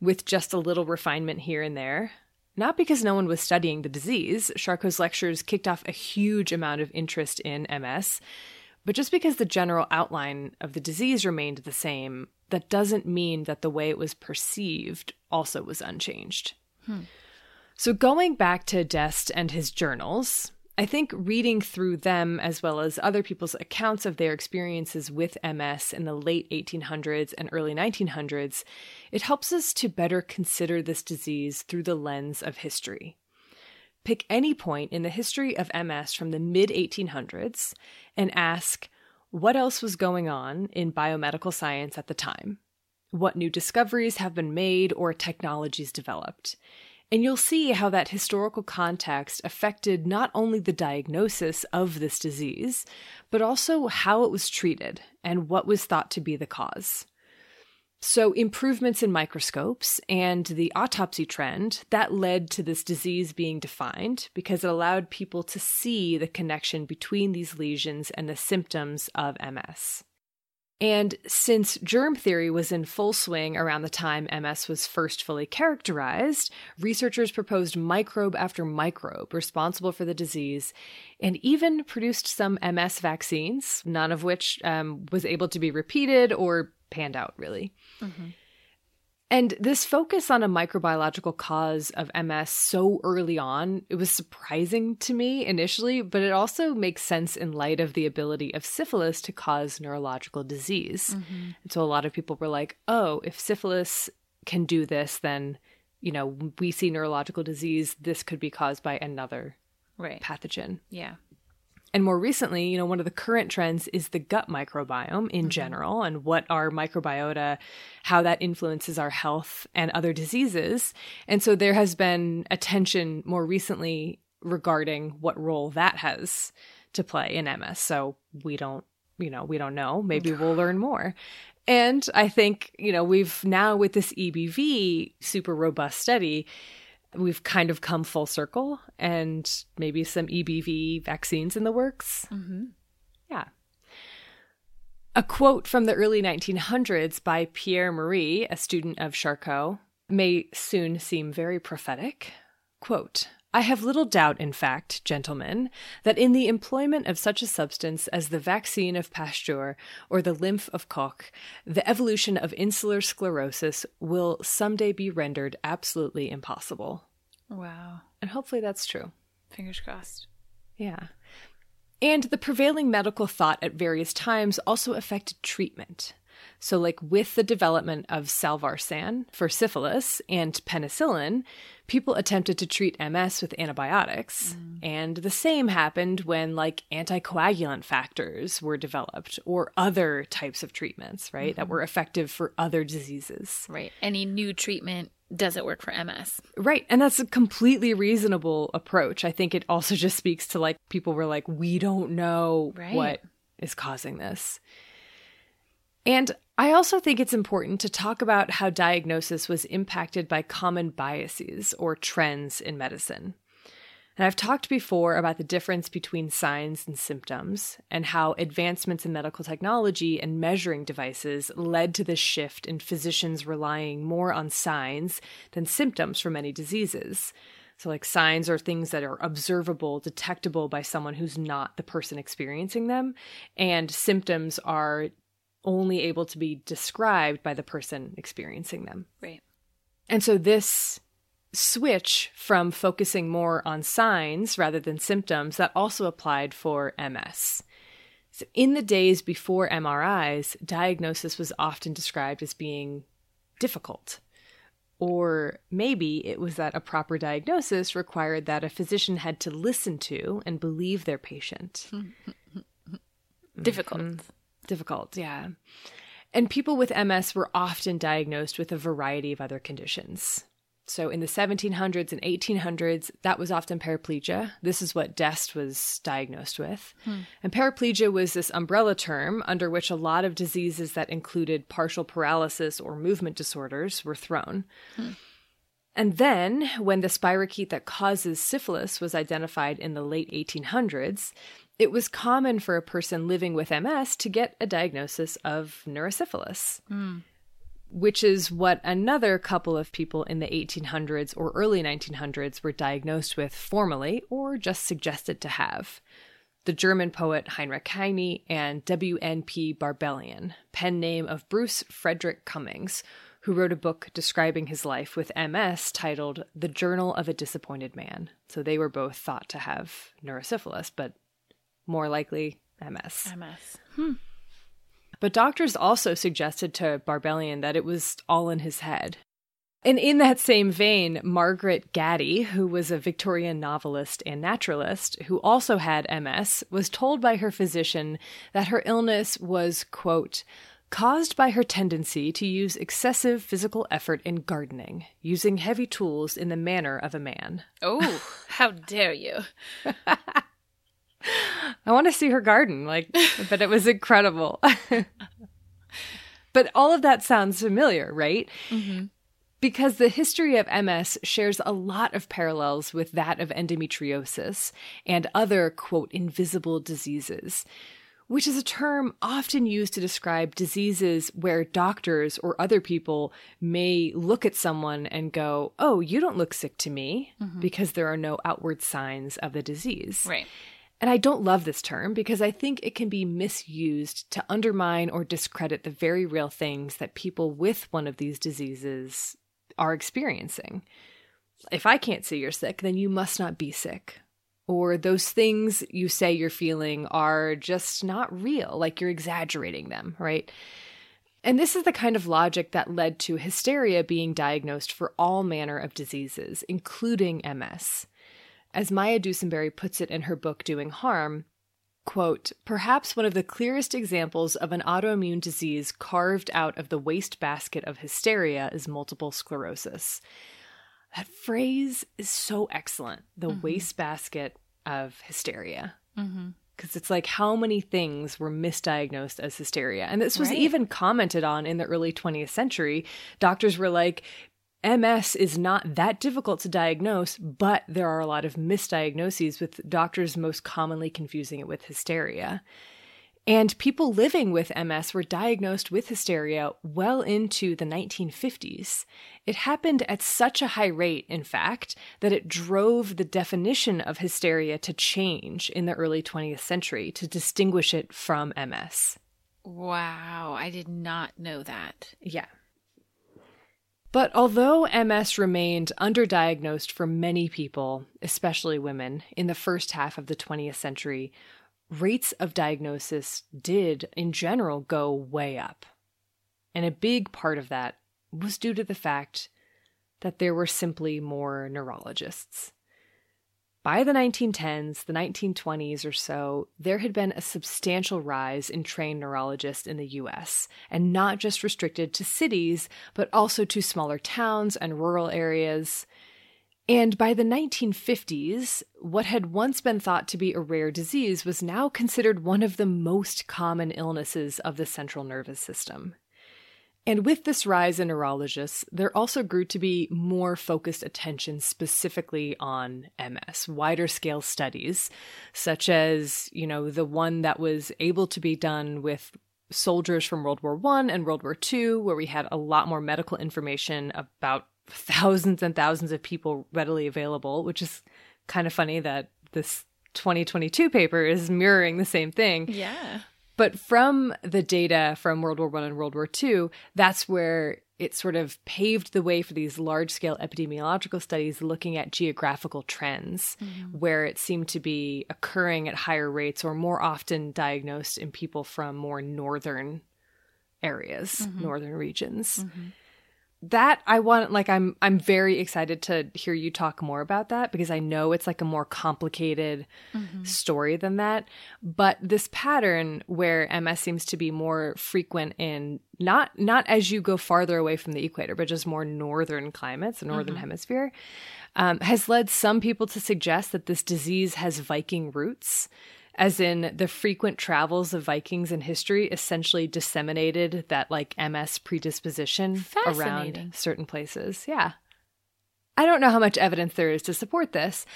with just a little refinement here and there. Not because no one was studying the disease, Charcot's lectures kicked off a huge amount of interest in MS, but just because the general outline of the disease remained the same, that doesn't mean that the way it was perceived also was unchanged. Hmm. So, going back to d'Este and his journals, I think reading through them as well as other people's accounts of their experiences with MS in the late 1800s and early 1900s, it helps us to better consider this disease through the lens of history. Pick any point in the history of MS from the mid 1800s and ask what else was going on in biomedical science at the time? What new discoveries have been made or technologies developed? And you'll see how that historical context affected not only the diagnosis of this disease, but also how it was treated and what was thought to be the cause. So, improvements in microscopes and the autopsy trend that led to this disease being defined because it allowed people to see the connection between these lesions and the symptoms of MS. And since germ theory was in full swing around the time MS was first fully characterized, researchers proposed microbe after microbe responsible for the disease and even produced some MS vaccines, none of which um, was able to be repeated or panned out, really. And this focus on a microbiological cause of MS so early on, it was surprising to me initially, but it also makes sense in light of the ability of syphilis to cause neurological disease. Mm-hmm. And so a lot of people were like, oh, if syphilis can do this, then, you know, we see neurological disease, this could be caused by another right pathogen. yeah And more recently, you know, one of the current trends is the gut microbiome in mm-hmm. general and what our microbiota, how that influences our health and other diseases. And so there has been attention more recently regarding what role that has to play in MS. So we don't, you know, we don't know. Maybe we'll learn more. And I think, you know, we've now with this EBV super robust study, we've kind of come full circle and maybe some EBV vaccines in the works. mm-hmm. Yeah. A quote from the early 1900s by Pierre Marie, a student of Charcot, may soon seem very prophetic. Quote, I have little doubt, in fact, gentlemen, that in the employment of such a substance as the vaccine of Pasteur or the lymph of Koch, the evolution of insular sclerosis will someday be rendered absolutely impossible. wow And hopefully that's true. fingers crossed Yeah. And the prevailing medical thought at various times also affected treatment. So, like with the development of salvarsan for syphilis and penicillin, people attempted to treat MS with antibiotics. Mm. And the same happened when like anticoagulant factors were developed or other types of treatments, right, mm-hmm. that were effective for other diseases. Right. Any new treatment doesn't work for MS. Right. And that's a completely reasonable approach. I think it also just speaks to like people were like, we don't know right. what is causing this. And I also think it's important to talk about how diagnosis was impacted by common biases or trends in medicine. And I've talked before about the difference between signs and symptoms, and how advancements in medical technology and measuring devices led to this shift in physicians relying more on signs than symptoms for many diseases. So, like signs are things that are observable, detectable by someone who's not the person experiencing them, and symptoms are only able to be described by the person experiencing them. Right. And so this switch from focusing more on signs rather than symptoms that also applied for MS. So in the days before MRIs, diagnosis was often described as being difficult. Or maybe it was that a proper diagnosis required that a physician had to listen to and believe their patient. difficult. Mm-hmm. Difficult, yeah. And people with MS were often diagnosed with a variety of other conditions. So in the 1700s and 1800s, that was often paraplegia. This is what d'Este was diagnosed with. Hmm. And paraplegia was this umbrella term under which a lot of diseases that included partial paralysis or movement disorders were thrown. Hmm. And then, when the spirochete that causes syphilis was identified in the late 1800s, it was common for a person living with MS to get a diagnosis of neurosyphilis. Hmm which is what another couple of people in the 1800s or early 1900s were diagnosed with formally or just suggested to have. The German poet Heinrich Heine and W.N.P. Barbellion, pen name of Bruce Frederick Cummings, who wrote a book describing his life with MS titled The Journal of a Disappointed Man. So they were both thought to have neurosyphilis, but more likely MS. MS. Hmm. But doctors also suggested to Barbellion that it was all in his head. And in that same vein, Margaret Gatty, who was a Victorian novelist and naturalist who also had MS, was told by her physician that her illness was, quote, caused by her tendency to use excessive physical effort in gardening, using heavy tools in the manner of a man. Oh, how dare you! I want to see her garden. Like, but it was incredible. but all of that sounds familiar, right? Mm-hmm. Because the history of MS shares a lot of parallels with that of endometriosis and other, quote, invisible diseases, which is a term often used to describe diseases where doctors or other people may look at someone and go, Oh, you don't look sick to me, mm-hmm. because there are no outward signs of the disease. Right. And I don't love this term because I think it can be misused to undermine or discredit the very real things that people with one of these diseases are experiencing. If I can't see you're sick, then you must not be sick. Or those things you say you're feeling are just not real, like you're exaggerating them, right? And this is the kind of logic that led to hysteria being diagnosed for all manner of diseases, including MS. As Maya Dusenbery puts it in her book Doing Harm, quote, perhaps one of the clearest examples of an autoimmune disease carved out of the wastebasket of hysteria is multiple sclerosis. That phrase is so excellent, the mm-hmm. wastebasket of hysteria. Mm-hmm because it's like how many things were misdiagnosed as hysteria. And this was right. even commented on in the early 20th century. Doctors were like, MS is not that difficult to diagnose, but there are a lot of misdiagnoses, with doctors most commonly confusing it with hysteria. And people living with MS were diagnosed with hysteria well into the 1950s. It happened at such a high rate, in fact, that it drove the definition of hysteria to change in the early 20th century to distinguish it from MS. Wow, I did not know that. Yeah. But although MS remained underdiagnosed for many people, especially women, in the first half of the 20th century, rates of diagnosis did, in general, go way up. And a big part of that was due to the fact that there were simply more neurologists. By the 1910s, the 1920s or so, there had been a substantial rise in trained neurologists in the US, and not just restricted to cities, but also to smaller towns and rural areas. And by the 1950s, what had once been thought to be a rare disease was now considered one of the most common illnesses of the central nervous system. And with this rise in neurologists, there also grew to be more focused attention specifically on MS, wider scale studies, such as, you know, the one that was able to be done with soldiers from World War One and World War II, where we had a lot more medical information about thousands and thousands of people readily available, which is kind of funny that this 2022 paper is mirroring the same thing. Yeah. But from the data from World War One and World War II, that's where it sort of paved the way for these large scale epidemiological studies looking at geographical trends mm-hmm. where it seemed to be occurring at higher rates or more often diagnosed in people from more northern areas, mm-hmm. northern regions. Mm-hmm that I want like I'm I'm very excited to hear you talk more about that because I know it's like a more complicated mm-hmm. story than that but this pattern where MS seems to be more frequent in not not as you go farther away from the equator but just more northern climates the northern mm-hmm. hemisphere um, has led some people to suggest that this disease has Viking roots as in the frequent travels of Vikings in history essentially disseminated that like MS predisposition around certain places. Yeah. I don't know how much evidence there is to support this,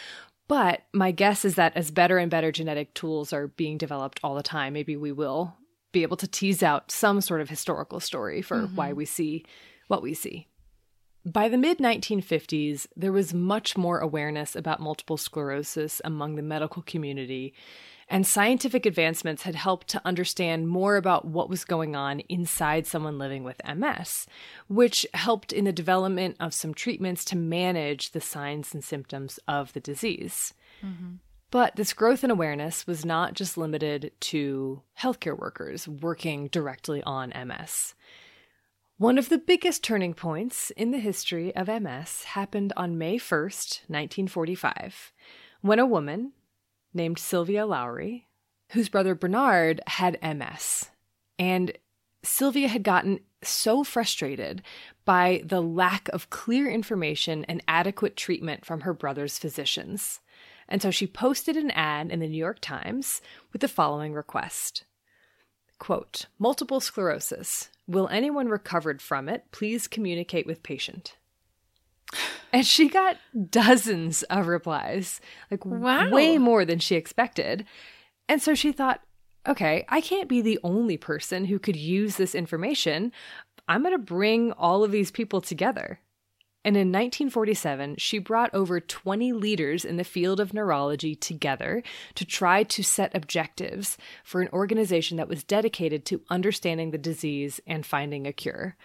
but my guess is that as better and better genetic tools are being developed all the time, maybe we will be able to tease out some sort of historical story for mm-hmm. why we see what we see. By the mid 1950s, there was much more awareness about multiple sclerosis among the medical community, and scientific advancements had helped to understand more about what was going on inside someone living with MS, which helped in the development of some treatments to manage the signs and symptoms of the disease. Mm-hmm. But this growth in awareness was not just limited to healthcare workers working directly on MS. One of the biggest turning points in the history of MS happened on May 1st, 1945, when a woman, named Sylvia Lawry, whose brother Bernard had MS. And Sylvia had gotten so frustrated by the lack of clear information and adequate treatment from her brother's physicians. And so she posted an ad in the New York Times with the following request Quote, Multiple sclerosis. Will anyone recovered from it please communicate with patient? And she got dozens of replies, like wow. way more than she expected. And so she thought, okay, I can't be the only person who could use this information. I'm going to bring all of these people together. And in 1947, she brought over 20 leaders in the field of neurology together to try to set objectives for an organization that was dedicated to understanding the disease and finding a cure.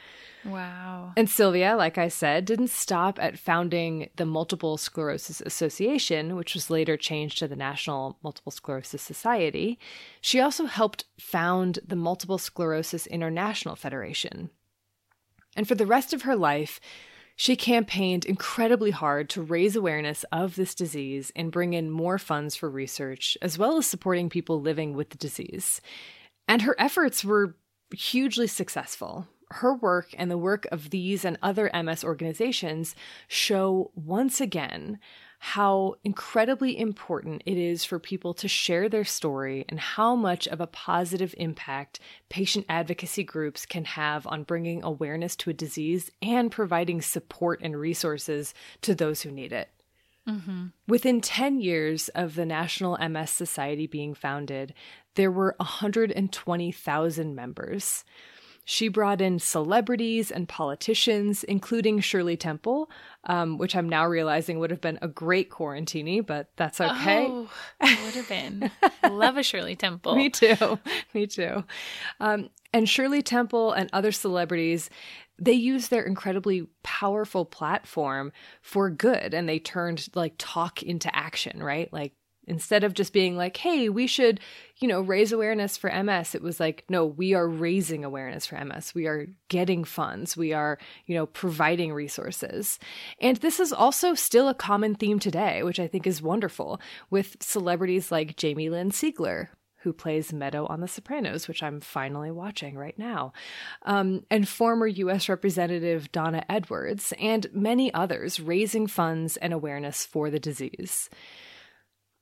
Wow. And Sylvia, like I said, didn't stop at founding the Multiple Sclerosis Association, which was later changed to the National Multiple Sclerosis Society. She also helped found the Multiple Sclerosis International Federation. And for the rest of her life, she campaigned incredibly hard to raise awareness of this disease and bring in more funds for research, as well as supporting people living with the disease. And her efforts were hugely successful. Her work and the work of these and other MS organizations show once again how incredibly important it is for people to share their story and how much of a positive impact patient advocacy groups can have on bringing awareness to a disease and providing support and resources to those who need it. Mm-hmm. Within 10 years of the National MS Society being founded, there were 120,000 members. She brought in celebrities and politicians, including Shirley Temple, um, which I'm now realizing would have been a great quarantini, but that's okay. Oh, would have been. Love a Shirley Temple. Me too. Me too. Um, and Shirley Temple and other celebrities, they used their incredibly powerful platform for good and they turned like talk into action, right? Like Instead of just being like, hey, we should, you know, raise awareness for MS, it was like, no, we are raising awareness for MS. We are getting funds. We are, you know, providing resources. And this is also still a common theme today, which I think is wonderful, with celebrities like Jamie Lynn Sigler, who plays Meadow on The Sopranos, which I'm finally watching right now, um, and former U.S. Representative Donna Edwards, and many others raising funds and awareness for the disease.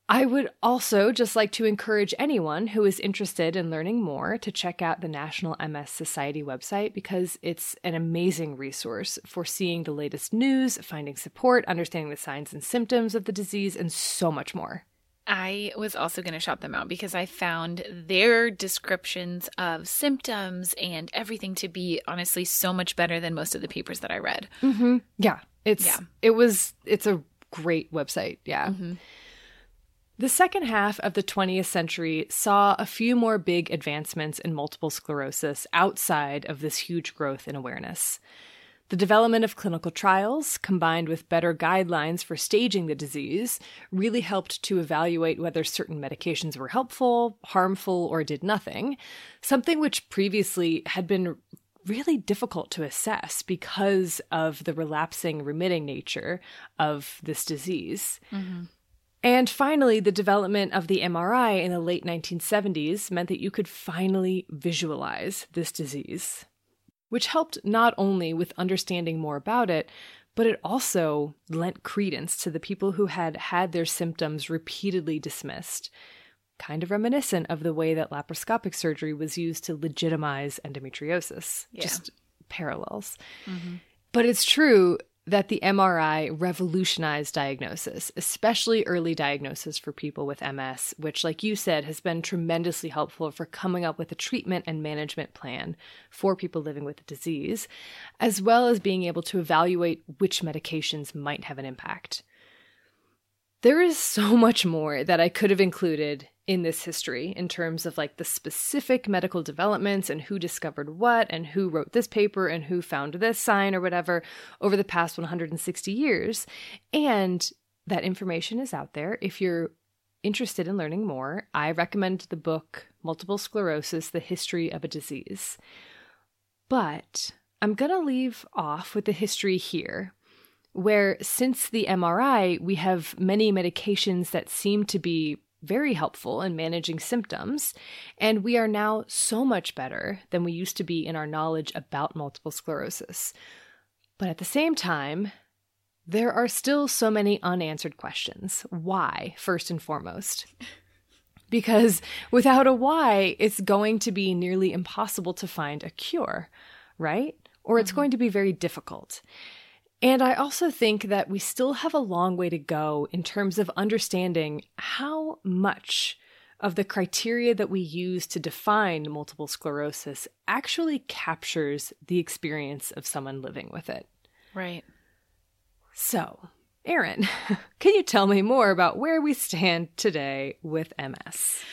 I would also just like to encourage anyone who is interested in learning more to check out the National MS Society website because it's an amazing resource for seeing the latest news, finding support, understanding the signs and symptoms of the disease, and so much more. I was also going to shout them out because I found their descriptions of symptoms and everything to be honestly so much better than most of the papers that I read. Mm-hmm. Yeah, it's yeah. it was it's a great website. Yeah. Mm-hmm. The second half of the 20th century saw a few more big advancements in multiple sclerosis outside of this huge growth in awareness. The development of clinical trials, combined with better guidelines for staging the disease, really helped to evaluate whether certain medications were helpful, harmful, or did nothing, something which previously had been really difficult to assess because of the relapsing, remitting nature of this disease. Mm-hmm. And finally, the development of the MRI in the late 1970s meant that you could finally visualize this disease, which helped not only with understanding more about it, but it also lent credence to the people who had had their symptoms repeatedly dismissed, kind of reminiscent of the way that laparoscopic surgery was used to legitimize endometriosis. Yeah. Just parallels. Mm-hmm. But it's true that the MRI revolutionized diagnosis, especially early diagnosis for people with MS, which, like you said, has been tremendously helpful for coming up with a treatment and management plan for people living with the disease, as well as being able to evaluate which medications might have an impact. There is so much more that I could have included in this history in terms of like the specific medical developments and who discovered what and who wrote this paper and who found this sign or whatever over the past 160 years. And that information is out there. If you're interested in learning more, I recommend the book Multiple Sclerosis The History of a Disease. But I'm going to leave off with the history here where since the MRI, we have many medications that seem to be very helpful in managing symptoms, and we are now so much better than we used to be in our knowledge about multiple sclerosis. But at the same time, there are still so many unanswered questions. Why, first and foremost? Because without a why, it's going to be nearly impossible to find a cure, right? Or it's mm-hmm. going to be very difficult. And I also think that we still have a long way to go in terms of understanding how much of the criteria that we use to define multiple sclerosis actually captures the experience of someone living with it. Right. So, Erin, can you tell me more about where we stand today with MS?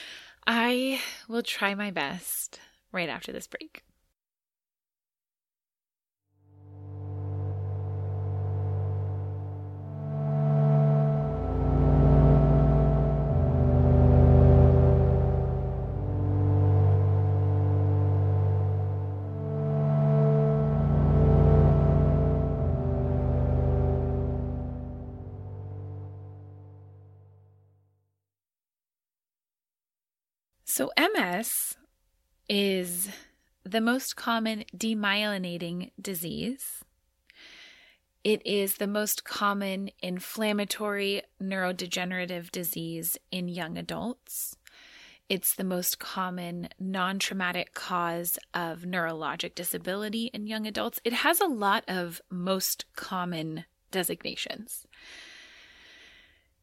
I will try my best right after this break. So, MS is the most common demyelinating disease. It is the most common inflammatory neurodegenerative disease in young adults. It's the most common non traumatic cause of neurologic disability in young adults. It has a lot of most common designations.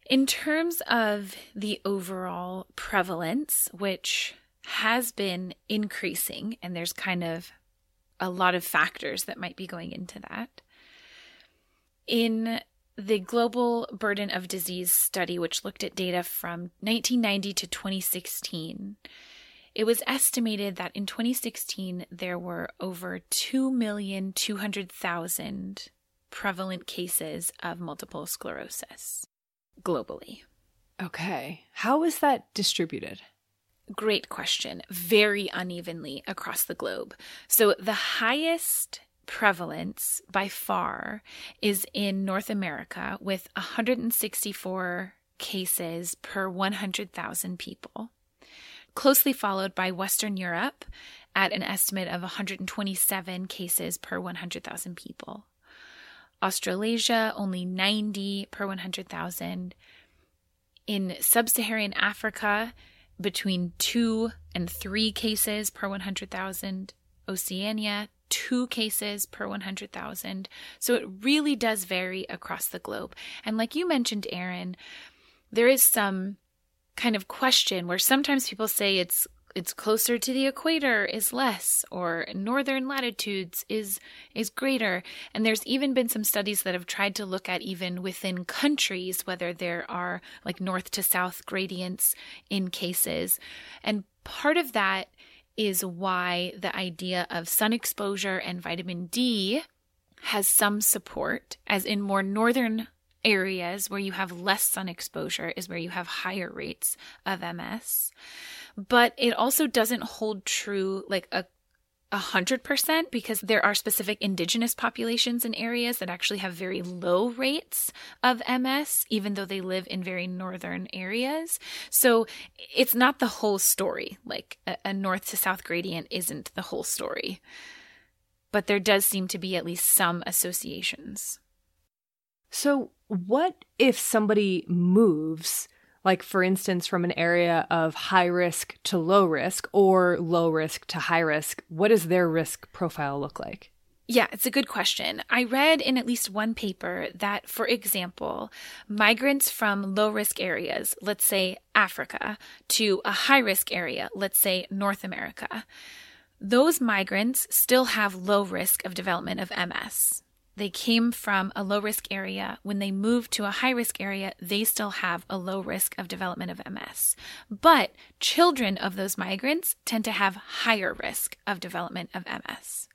In terms of the overall prevalence, which has been increasing, and there's kind of a lot of factors that might be going into that. In the Global Burden of Disease study, which looked at data from 1990 to 2016, it was estimated that in 2016 there were over 2,200,000 prevalent cases of multiple sclerosis globally. Okay. How is that distributed? Great question. Very unevenly across the globe. So the highest prevalence by far is in North America with 164 cases per 100,000 people, closely followed by Western Europe at an estimate of 127 cases per 100,000 people. Australasia, only 90 per 100,000. In sub Saharan Africa, between two and three cases per 100,000. Oceania, two cases per 100,000. So it really does vary across the globe. And like you mentioned, Erin, there is some kind of question where sometimes people say it's it's closer to the equator is less or northern latitudes is is greater. And there's even been some studies that have tried to look at even within countries whether there are like north to south gradients in cases. And part of that is why the idea of sun exposure and vitamin D has some support as in more northern areas where you have less sun exposure is where you have higher rates of MS but it also doesn't hold true like a hundred percent because there are specific indigenous populations in areas that actually have very low rates of MS, even though they live in very northern areas. So it's not the whole story. Like a, a north to south gradient isn't the whole story. But there does seem to be at least some associations. So, what if somebody moves like for instance from an area of high risk to low risk or low risk to high risk what does their risk profile look like yeah, it's a good question. I read in at least one paper that, for example, migrants from low risk areas, let's say Africa, to a high risk area, let's say North America, those migrants still have low risk of development of MS they came from a low risk area. When they moved to a high risk area, they still have a low risk of development of MS. But children of those migrants tend to have higher risk of development of MS,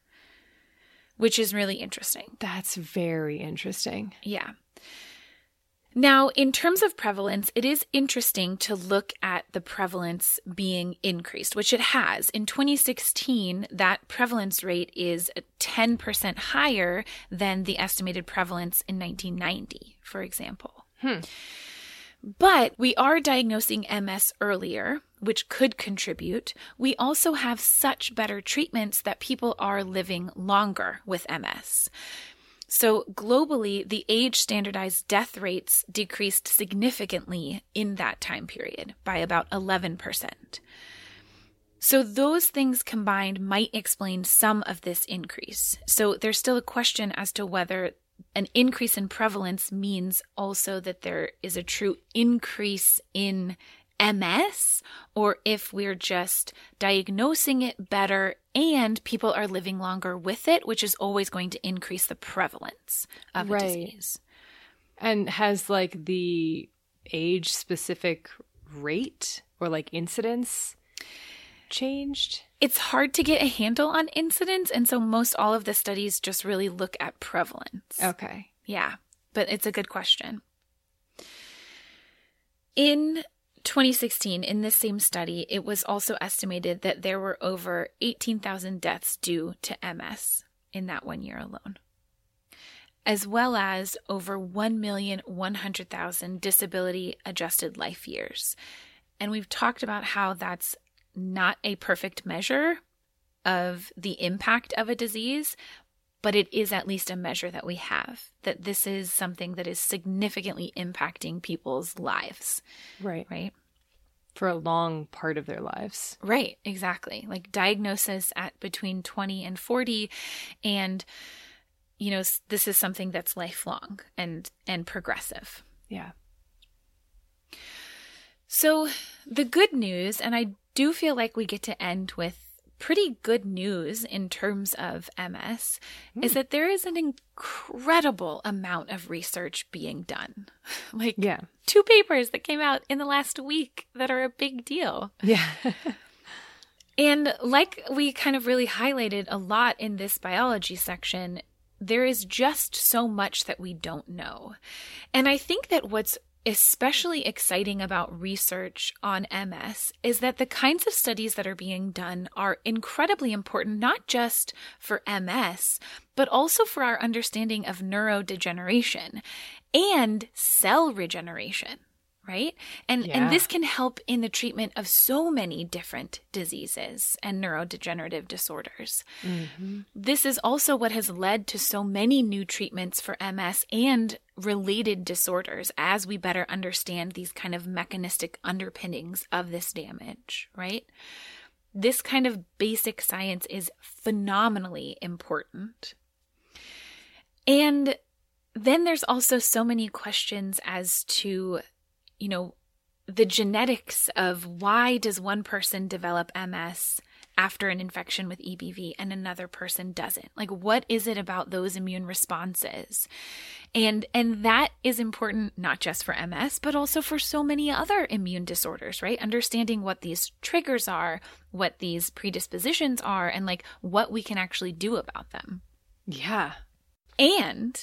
which is really interesting. That's very interesting. Yeah. Now, in terms of prevalence, it is interesting to look at the prevalence being increased, which it has. In 2016, that prevalence rate is 10% higher than the estimated prevalence in 1990, for example. Hmm. But we are diagnosing MS earlier, which could contribute. We also have such better treatments that people are living longer with MS. So, globally, the age standardized death rates decreased significantly in that time period by about 11%. So, those things combined might explain some of this increase. So, there's still a question as to whether an increase in prevalence means also that there is a true increase in MS or if we're just diagnosing it better and people are living longer with it, which is always going to increase the prevalence of right. a disease. And has like the age specific rate or like incidence changed? It's hard to get a handle on incidence. And so most all of the studies just really look at prevalence. Okay. Yeah. But it's a good question. In 2016, in this same study, it was also estimated that there were over 18,000 deaths due to MS in that one year alone, as well as over 1,100,000 disability adjusted life years. And we've talked about how that's not a perfect measure of the impact of a disease, but it is at least a measure that we have that this is something that is significantly impacting people's lives. Right. Right. For a long part of their lives. Right, exactly. Like diagnosis at between 20 and 40 and you know this is something that's lifelong and and progressive. Yeah. So the good news and I do feel like we get to end with pretty good news in terms of MS mm. is hmm. that there is an incredible amount of research being done. like yeah. two papers that came out in the last week that are a big deal. Yeah. and like we kind of really highlighted a lot in this biology section, there is just so much that we don't know. And I think that what's especially exciting about research on MS is that the kinds of studies that are being done are incredibly important, not just for MS, but also for our understanding of neurodegeneration and cell regeneration right? And Yeah. and this can help in the treatment of so many different diseases and neurodegenerative disorders. Mm-hmm. This is also what has led to so many new treatments for MS and related disorders as we better understand these kind of mechanistic underpinnings of this damage, right? This kind of basic science is phenomenally important. And then there's also so many questions as to, you know, the genetics of why does one person develop MS after an infection with EBV and another person doesn't? Like what is it about those immune responses? And and that is important not just for MS but also for so many other immune disorders, right? Understanding what these triggers are, what these predispositions are and like what we can actually do about them. Yeah. And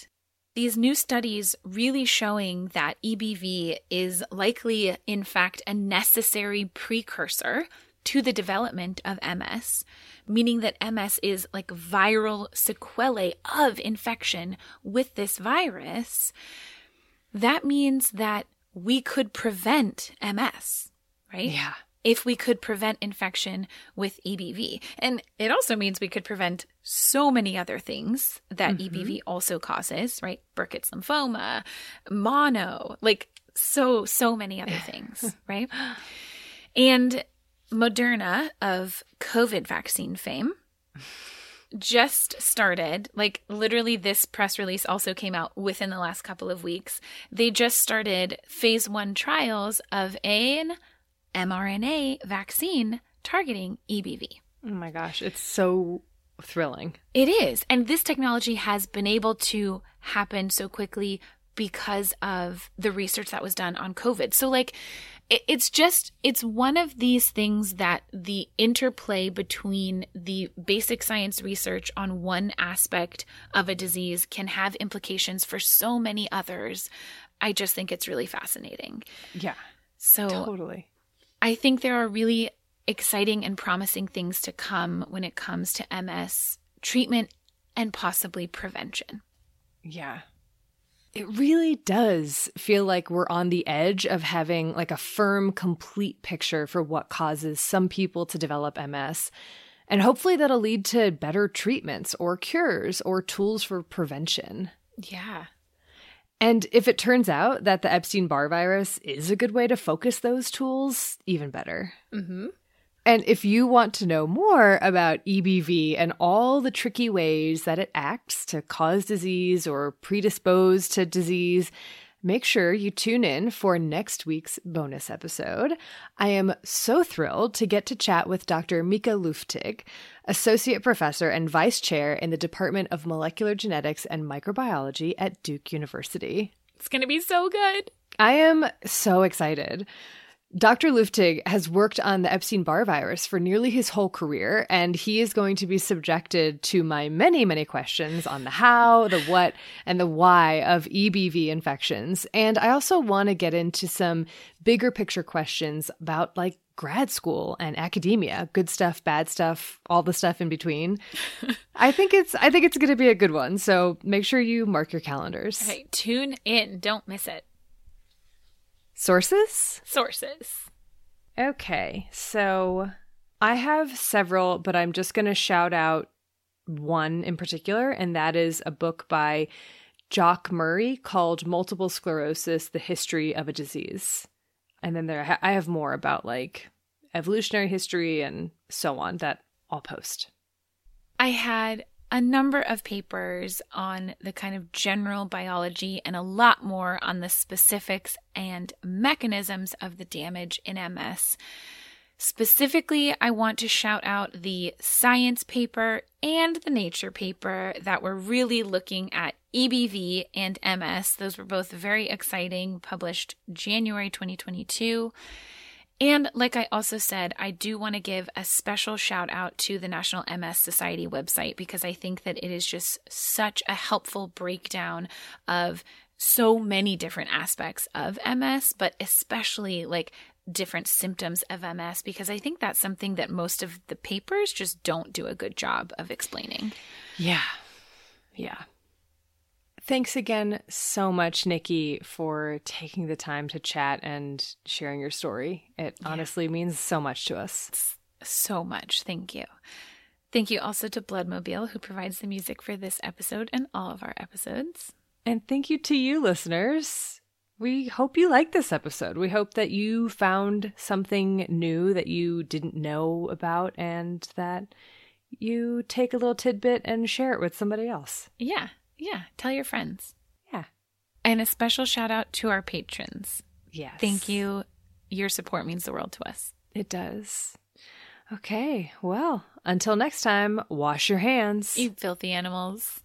these new studies really showing that EBV is likely, in fact, a necessary precursor to the development of MS, meaning that MS is like viral sequelae of infection with this virus. That means that we could prevent MS, right? Yeah. if we could prevent infection with EBV. And it also means we could prevent so many other things that mm-hmm. EBV also causes, right? Burkitt's lymphoma, mono, like so, so many other things, right? And Moderna of COVID vaccine fame just started, like literally this press release also came out within the last couple of weeks. They just started phase one trials of an mRNA vaccine targeting EBV. Oh my gosh, it's so thrilling. It is. And this technology has been able to happen so quickly because of the research that was done on COVID. So, like, it's just, it's one of these things that the interplay between the basic science research on one aspect of a disease can have implications for so many others. I just think it's really fascinating. Yeah. So, Totally. I think there are really exciting and promising things to come when it comes to MS treatment and possibly prevention. Yeah. It really does feel like we're on the edge of having like a firm, complete picture for what causes some people to develop MS. And hopefully that'll lead to better treatments or cures or tools for prevention. Yeah. And if it turns out that the Epstein Barr virus is a good way to focus those tools, even better. Mm-hmm. And if you want to know more about EBV and all the tricky ways that it acts to cause disease or predispose to disease, make sure you tune in for next week's bonus episode. I am so thrilled to get to chat with Dr. Micah Luftig, Associate Professor and Vice Chair in the Department of Molecular Genetics and Microbiology at Duke University. It's going to be so good. I am so excited. Dr. Luftig has worked on the Epstein Barr virus for nearly his whole career, and he is going to be subjected to my many, many questions on the how, the what, and the why of EBV infections. And I also want to get into some bigger picture questions about like grad school and academia, good stuff, bad stuff, all the stuff in between. I think it's I think it's going to be a good one. So make sure you mark your calendars. Okay, tune in. Don't miss it. Sources? Sources. Okay, so I have several, but I'm just going to shout out one in particular, and that is a book by Jock Murray called Multiple Sclerosis The History of a Disease. And then there I have more about like evolutionary history and so on that I'll post. I had a number of papers on the kind of general biology and a lot more on the specifics and mechanisms of the damage in MS. Specifically, I want to shout out the science paper and the nature paper that were really looking at EBV and MS. Those were both very exciting, published January 2022. And like I also said, I do want to give a special shout out to the National MS Society website because I think that it is just such a helpful breakdown of so many different aspects of MS, but especially like different symptoms of MS, because I think that's something that most of the papers just don't do a good job of explaining. Yeah. Yeah. Thanks again so much, Nikki, for taking the time to chat and sharing your story. It yeah. honestly means so much to us. So much. Thank you. Thank you also to Bloodmobile, who provides the music for this episode and all of our episodes. And thank you to you, listeners. We hope you like this episode. We hope that you found something new that you didn't know about and that you take a little tidbit and share it with somebody else. Yeah. Yeah. Tell your friends. Yeah. And a special shout out to our patrons. Yes. Thank you. Your support means the world to us. It does. Okay. Well, until next time, wash your hands. You filthy animals.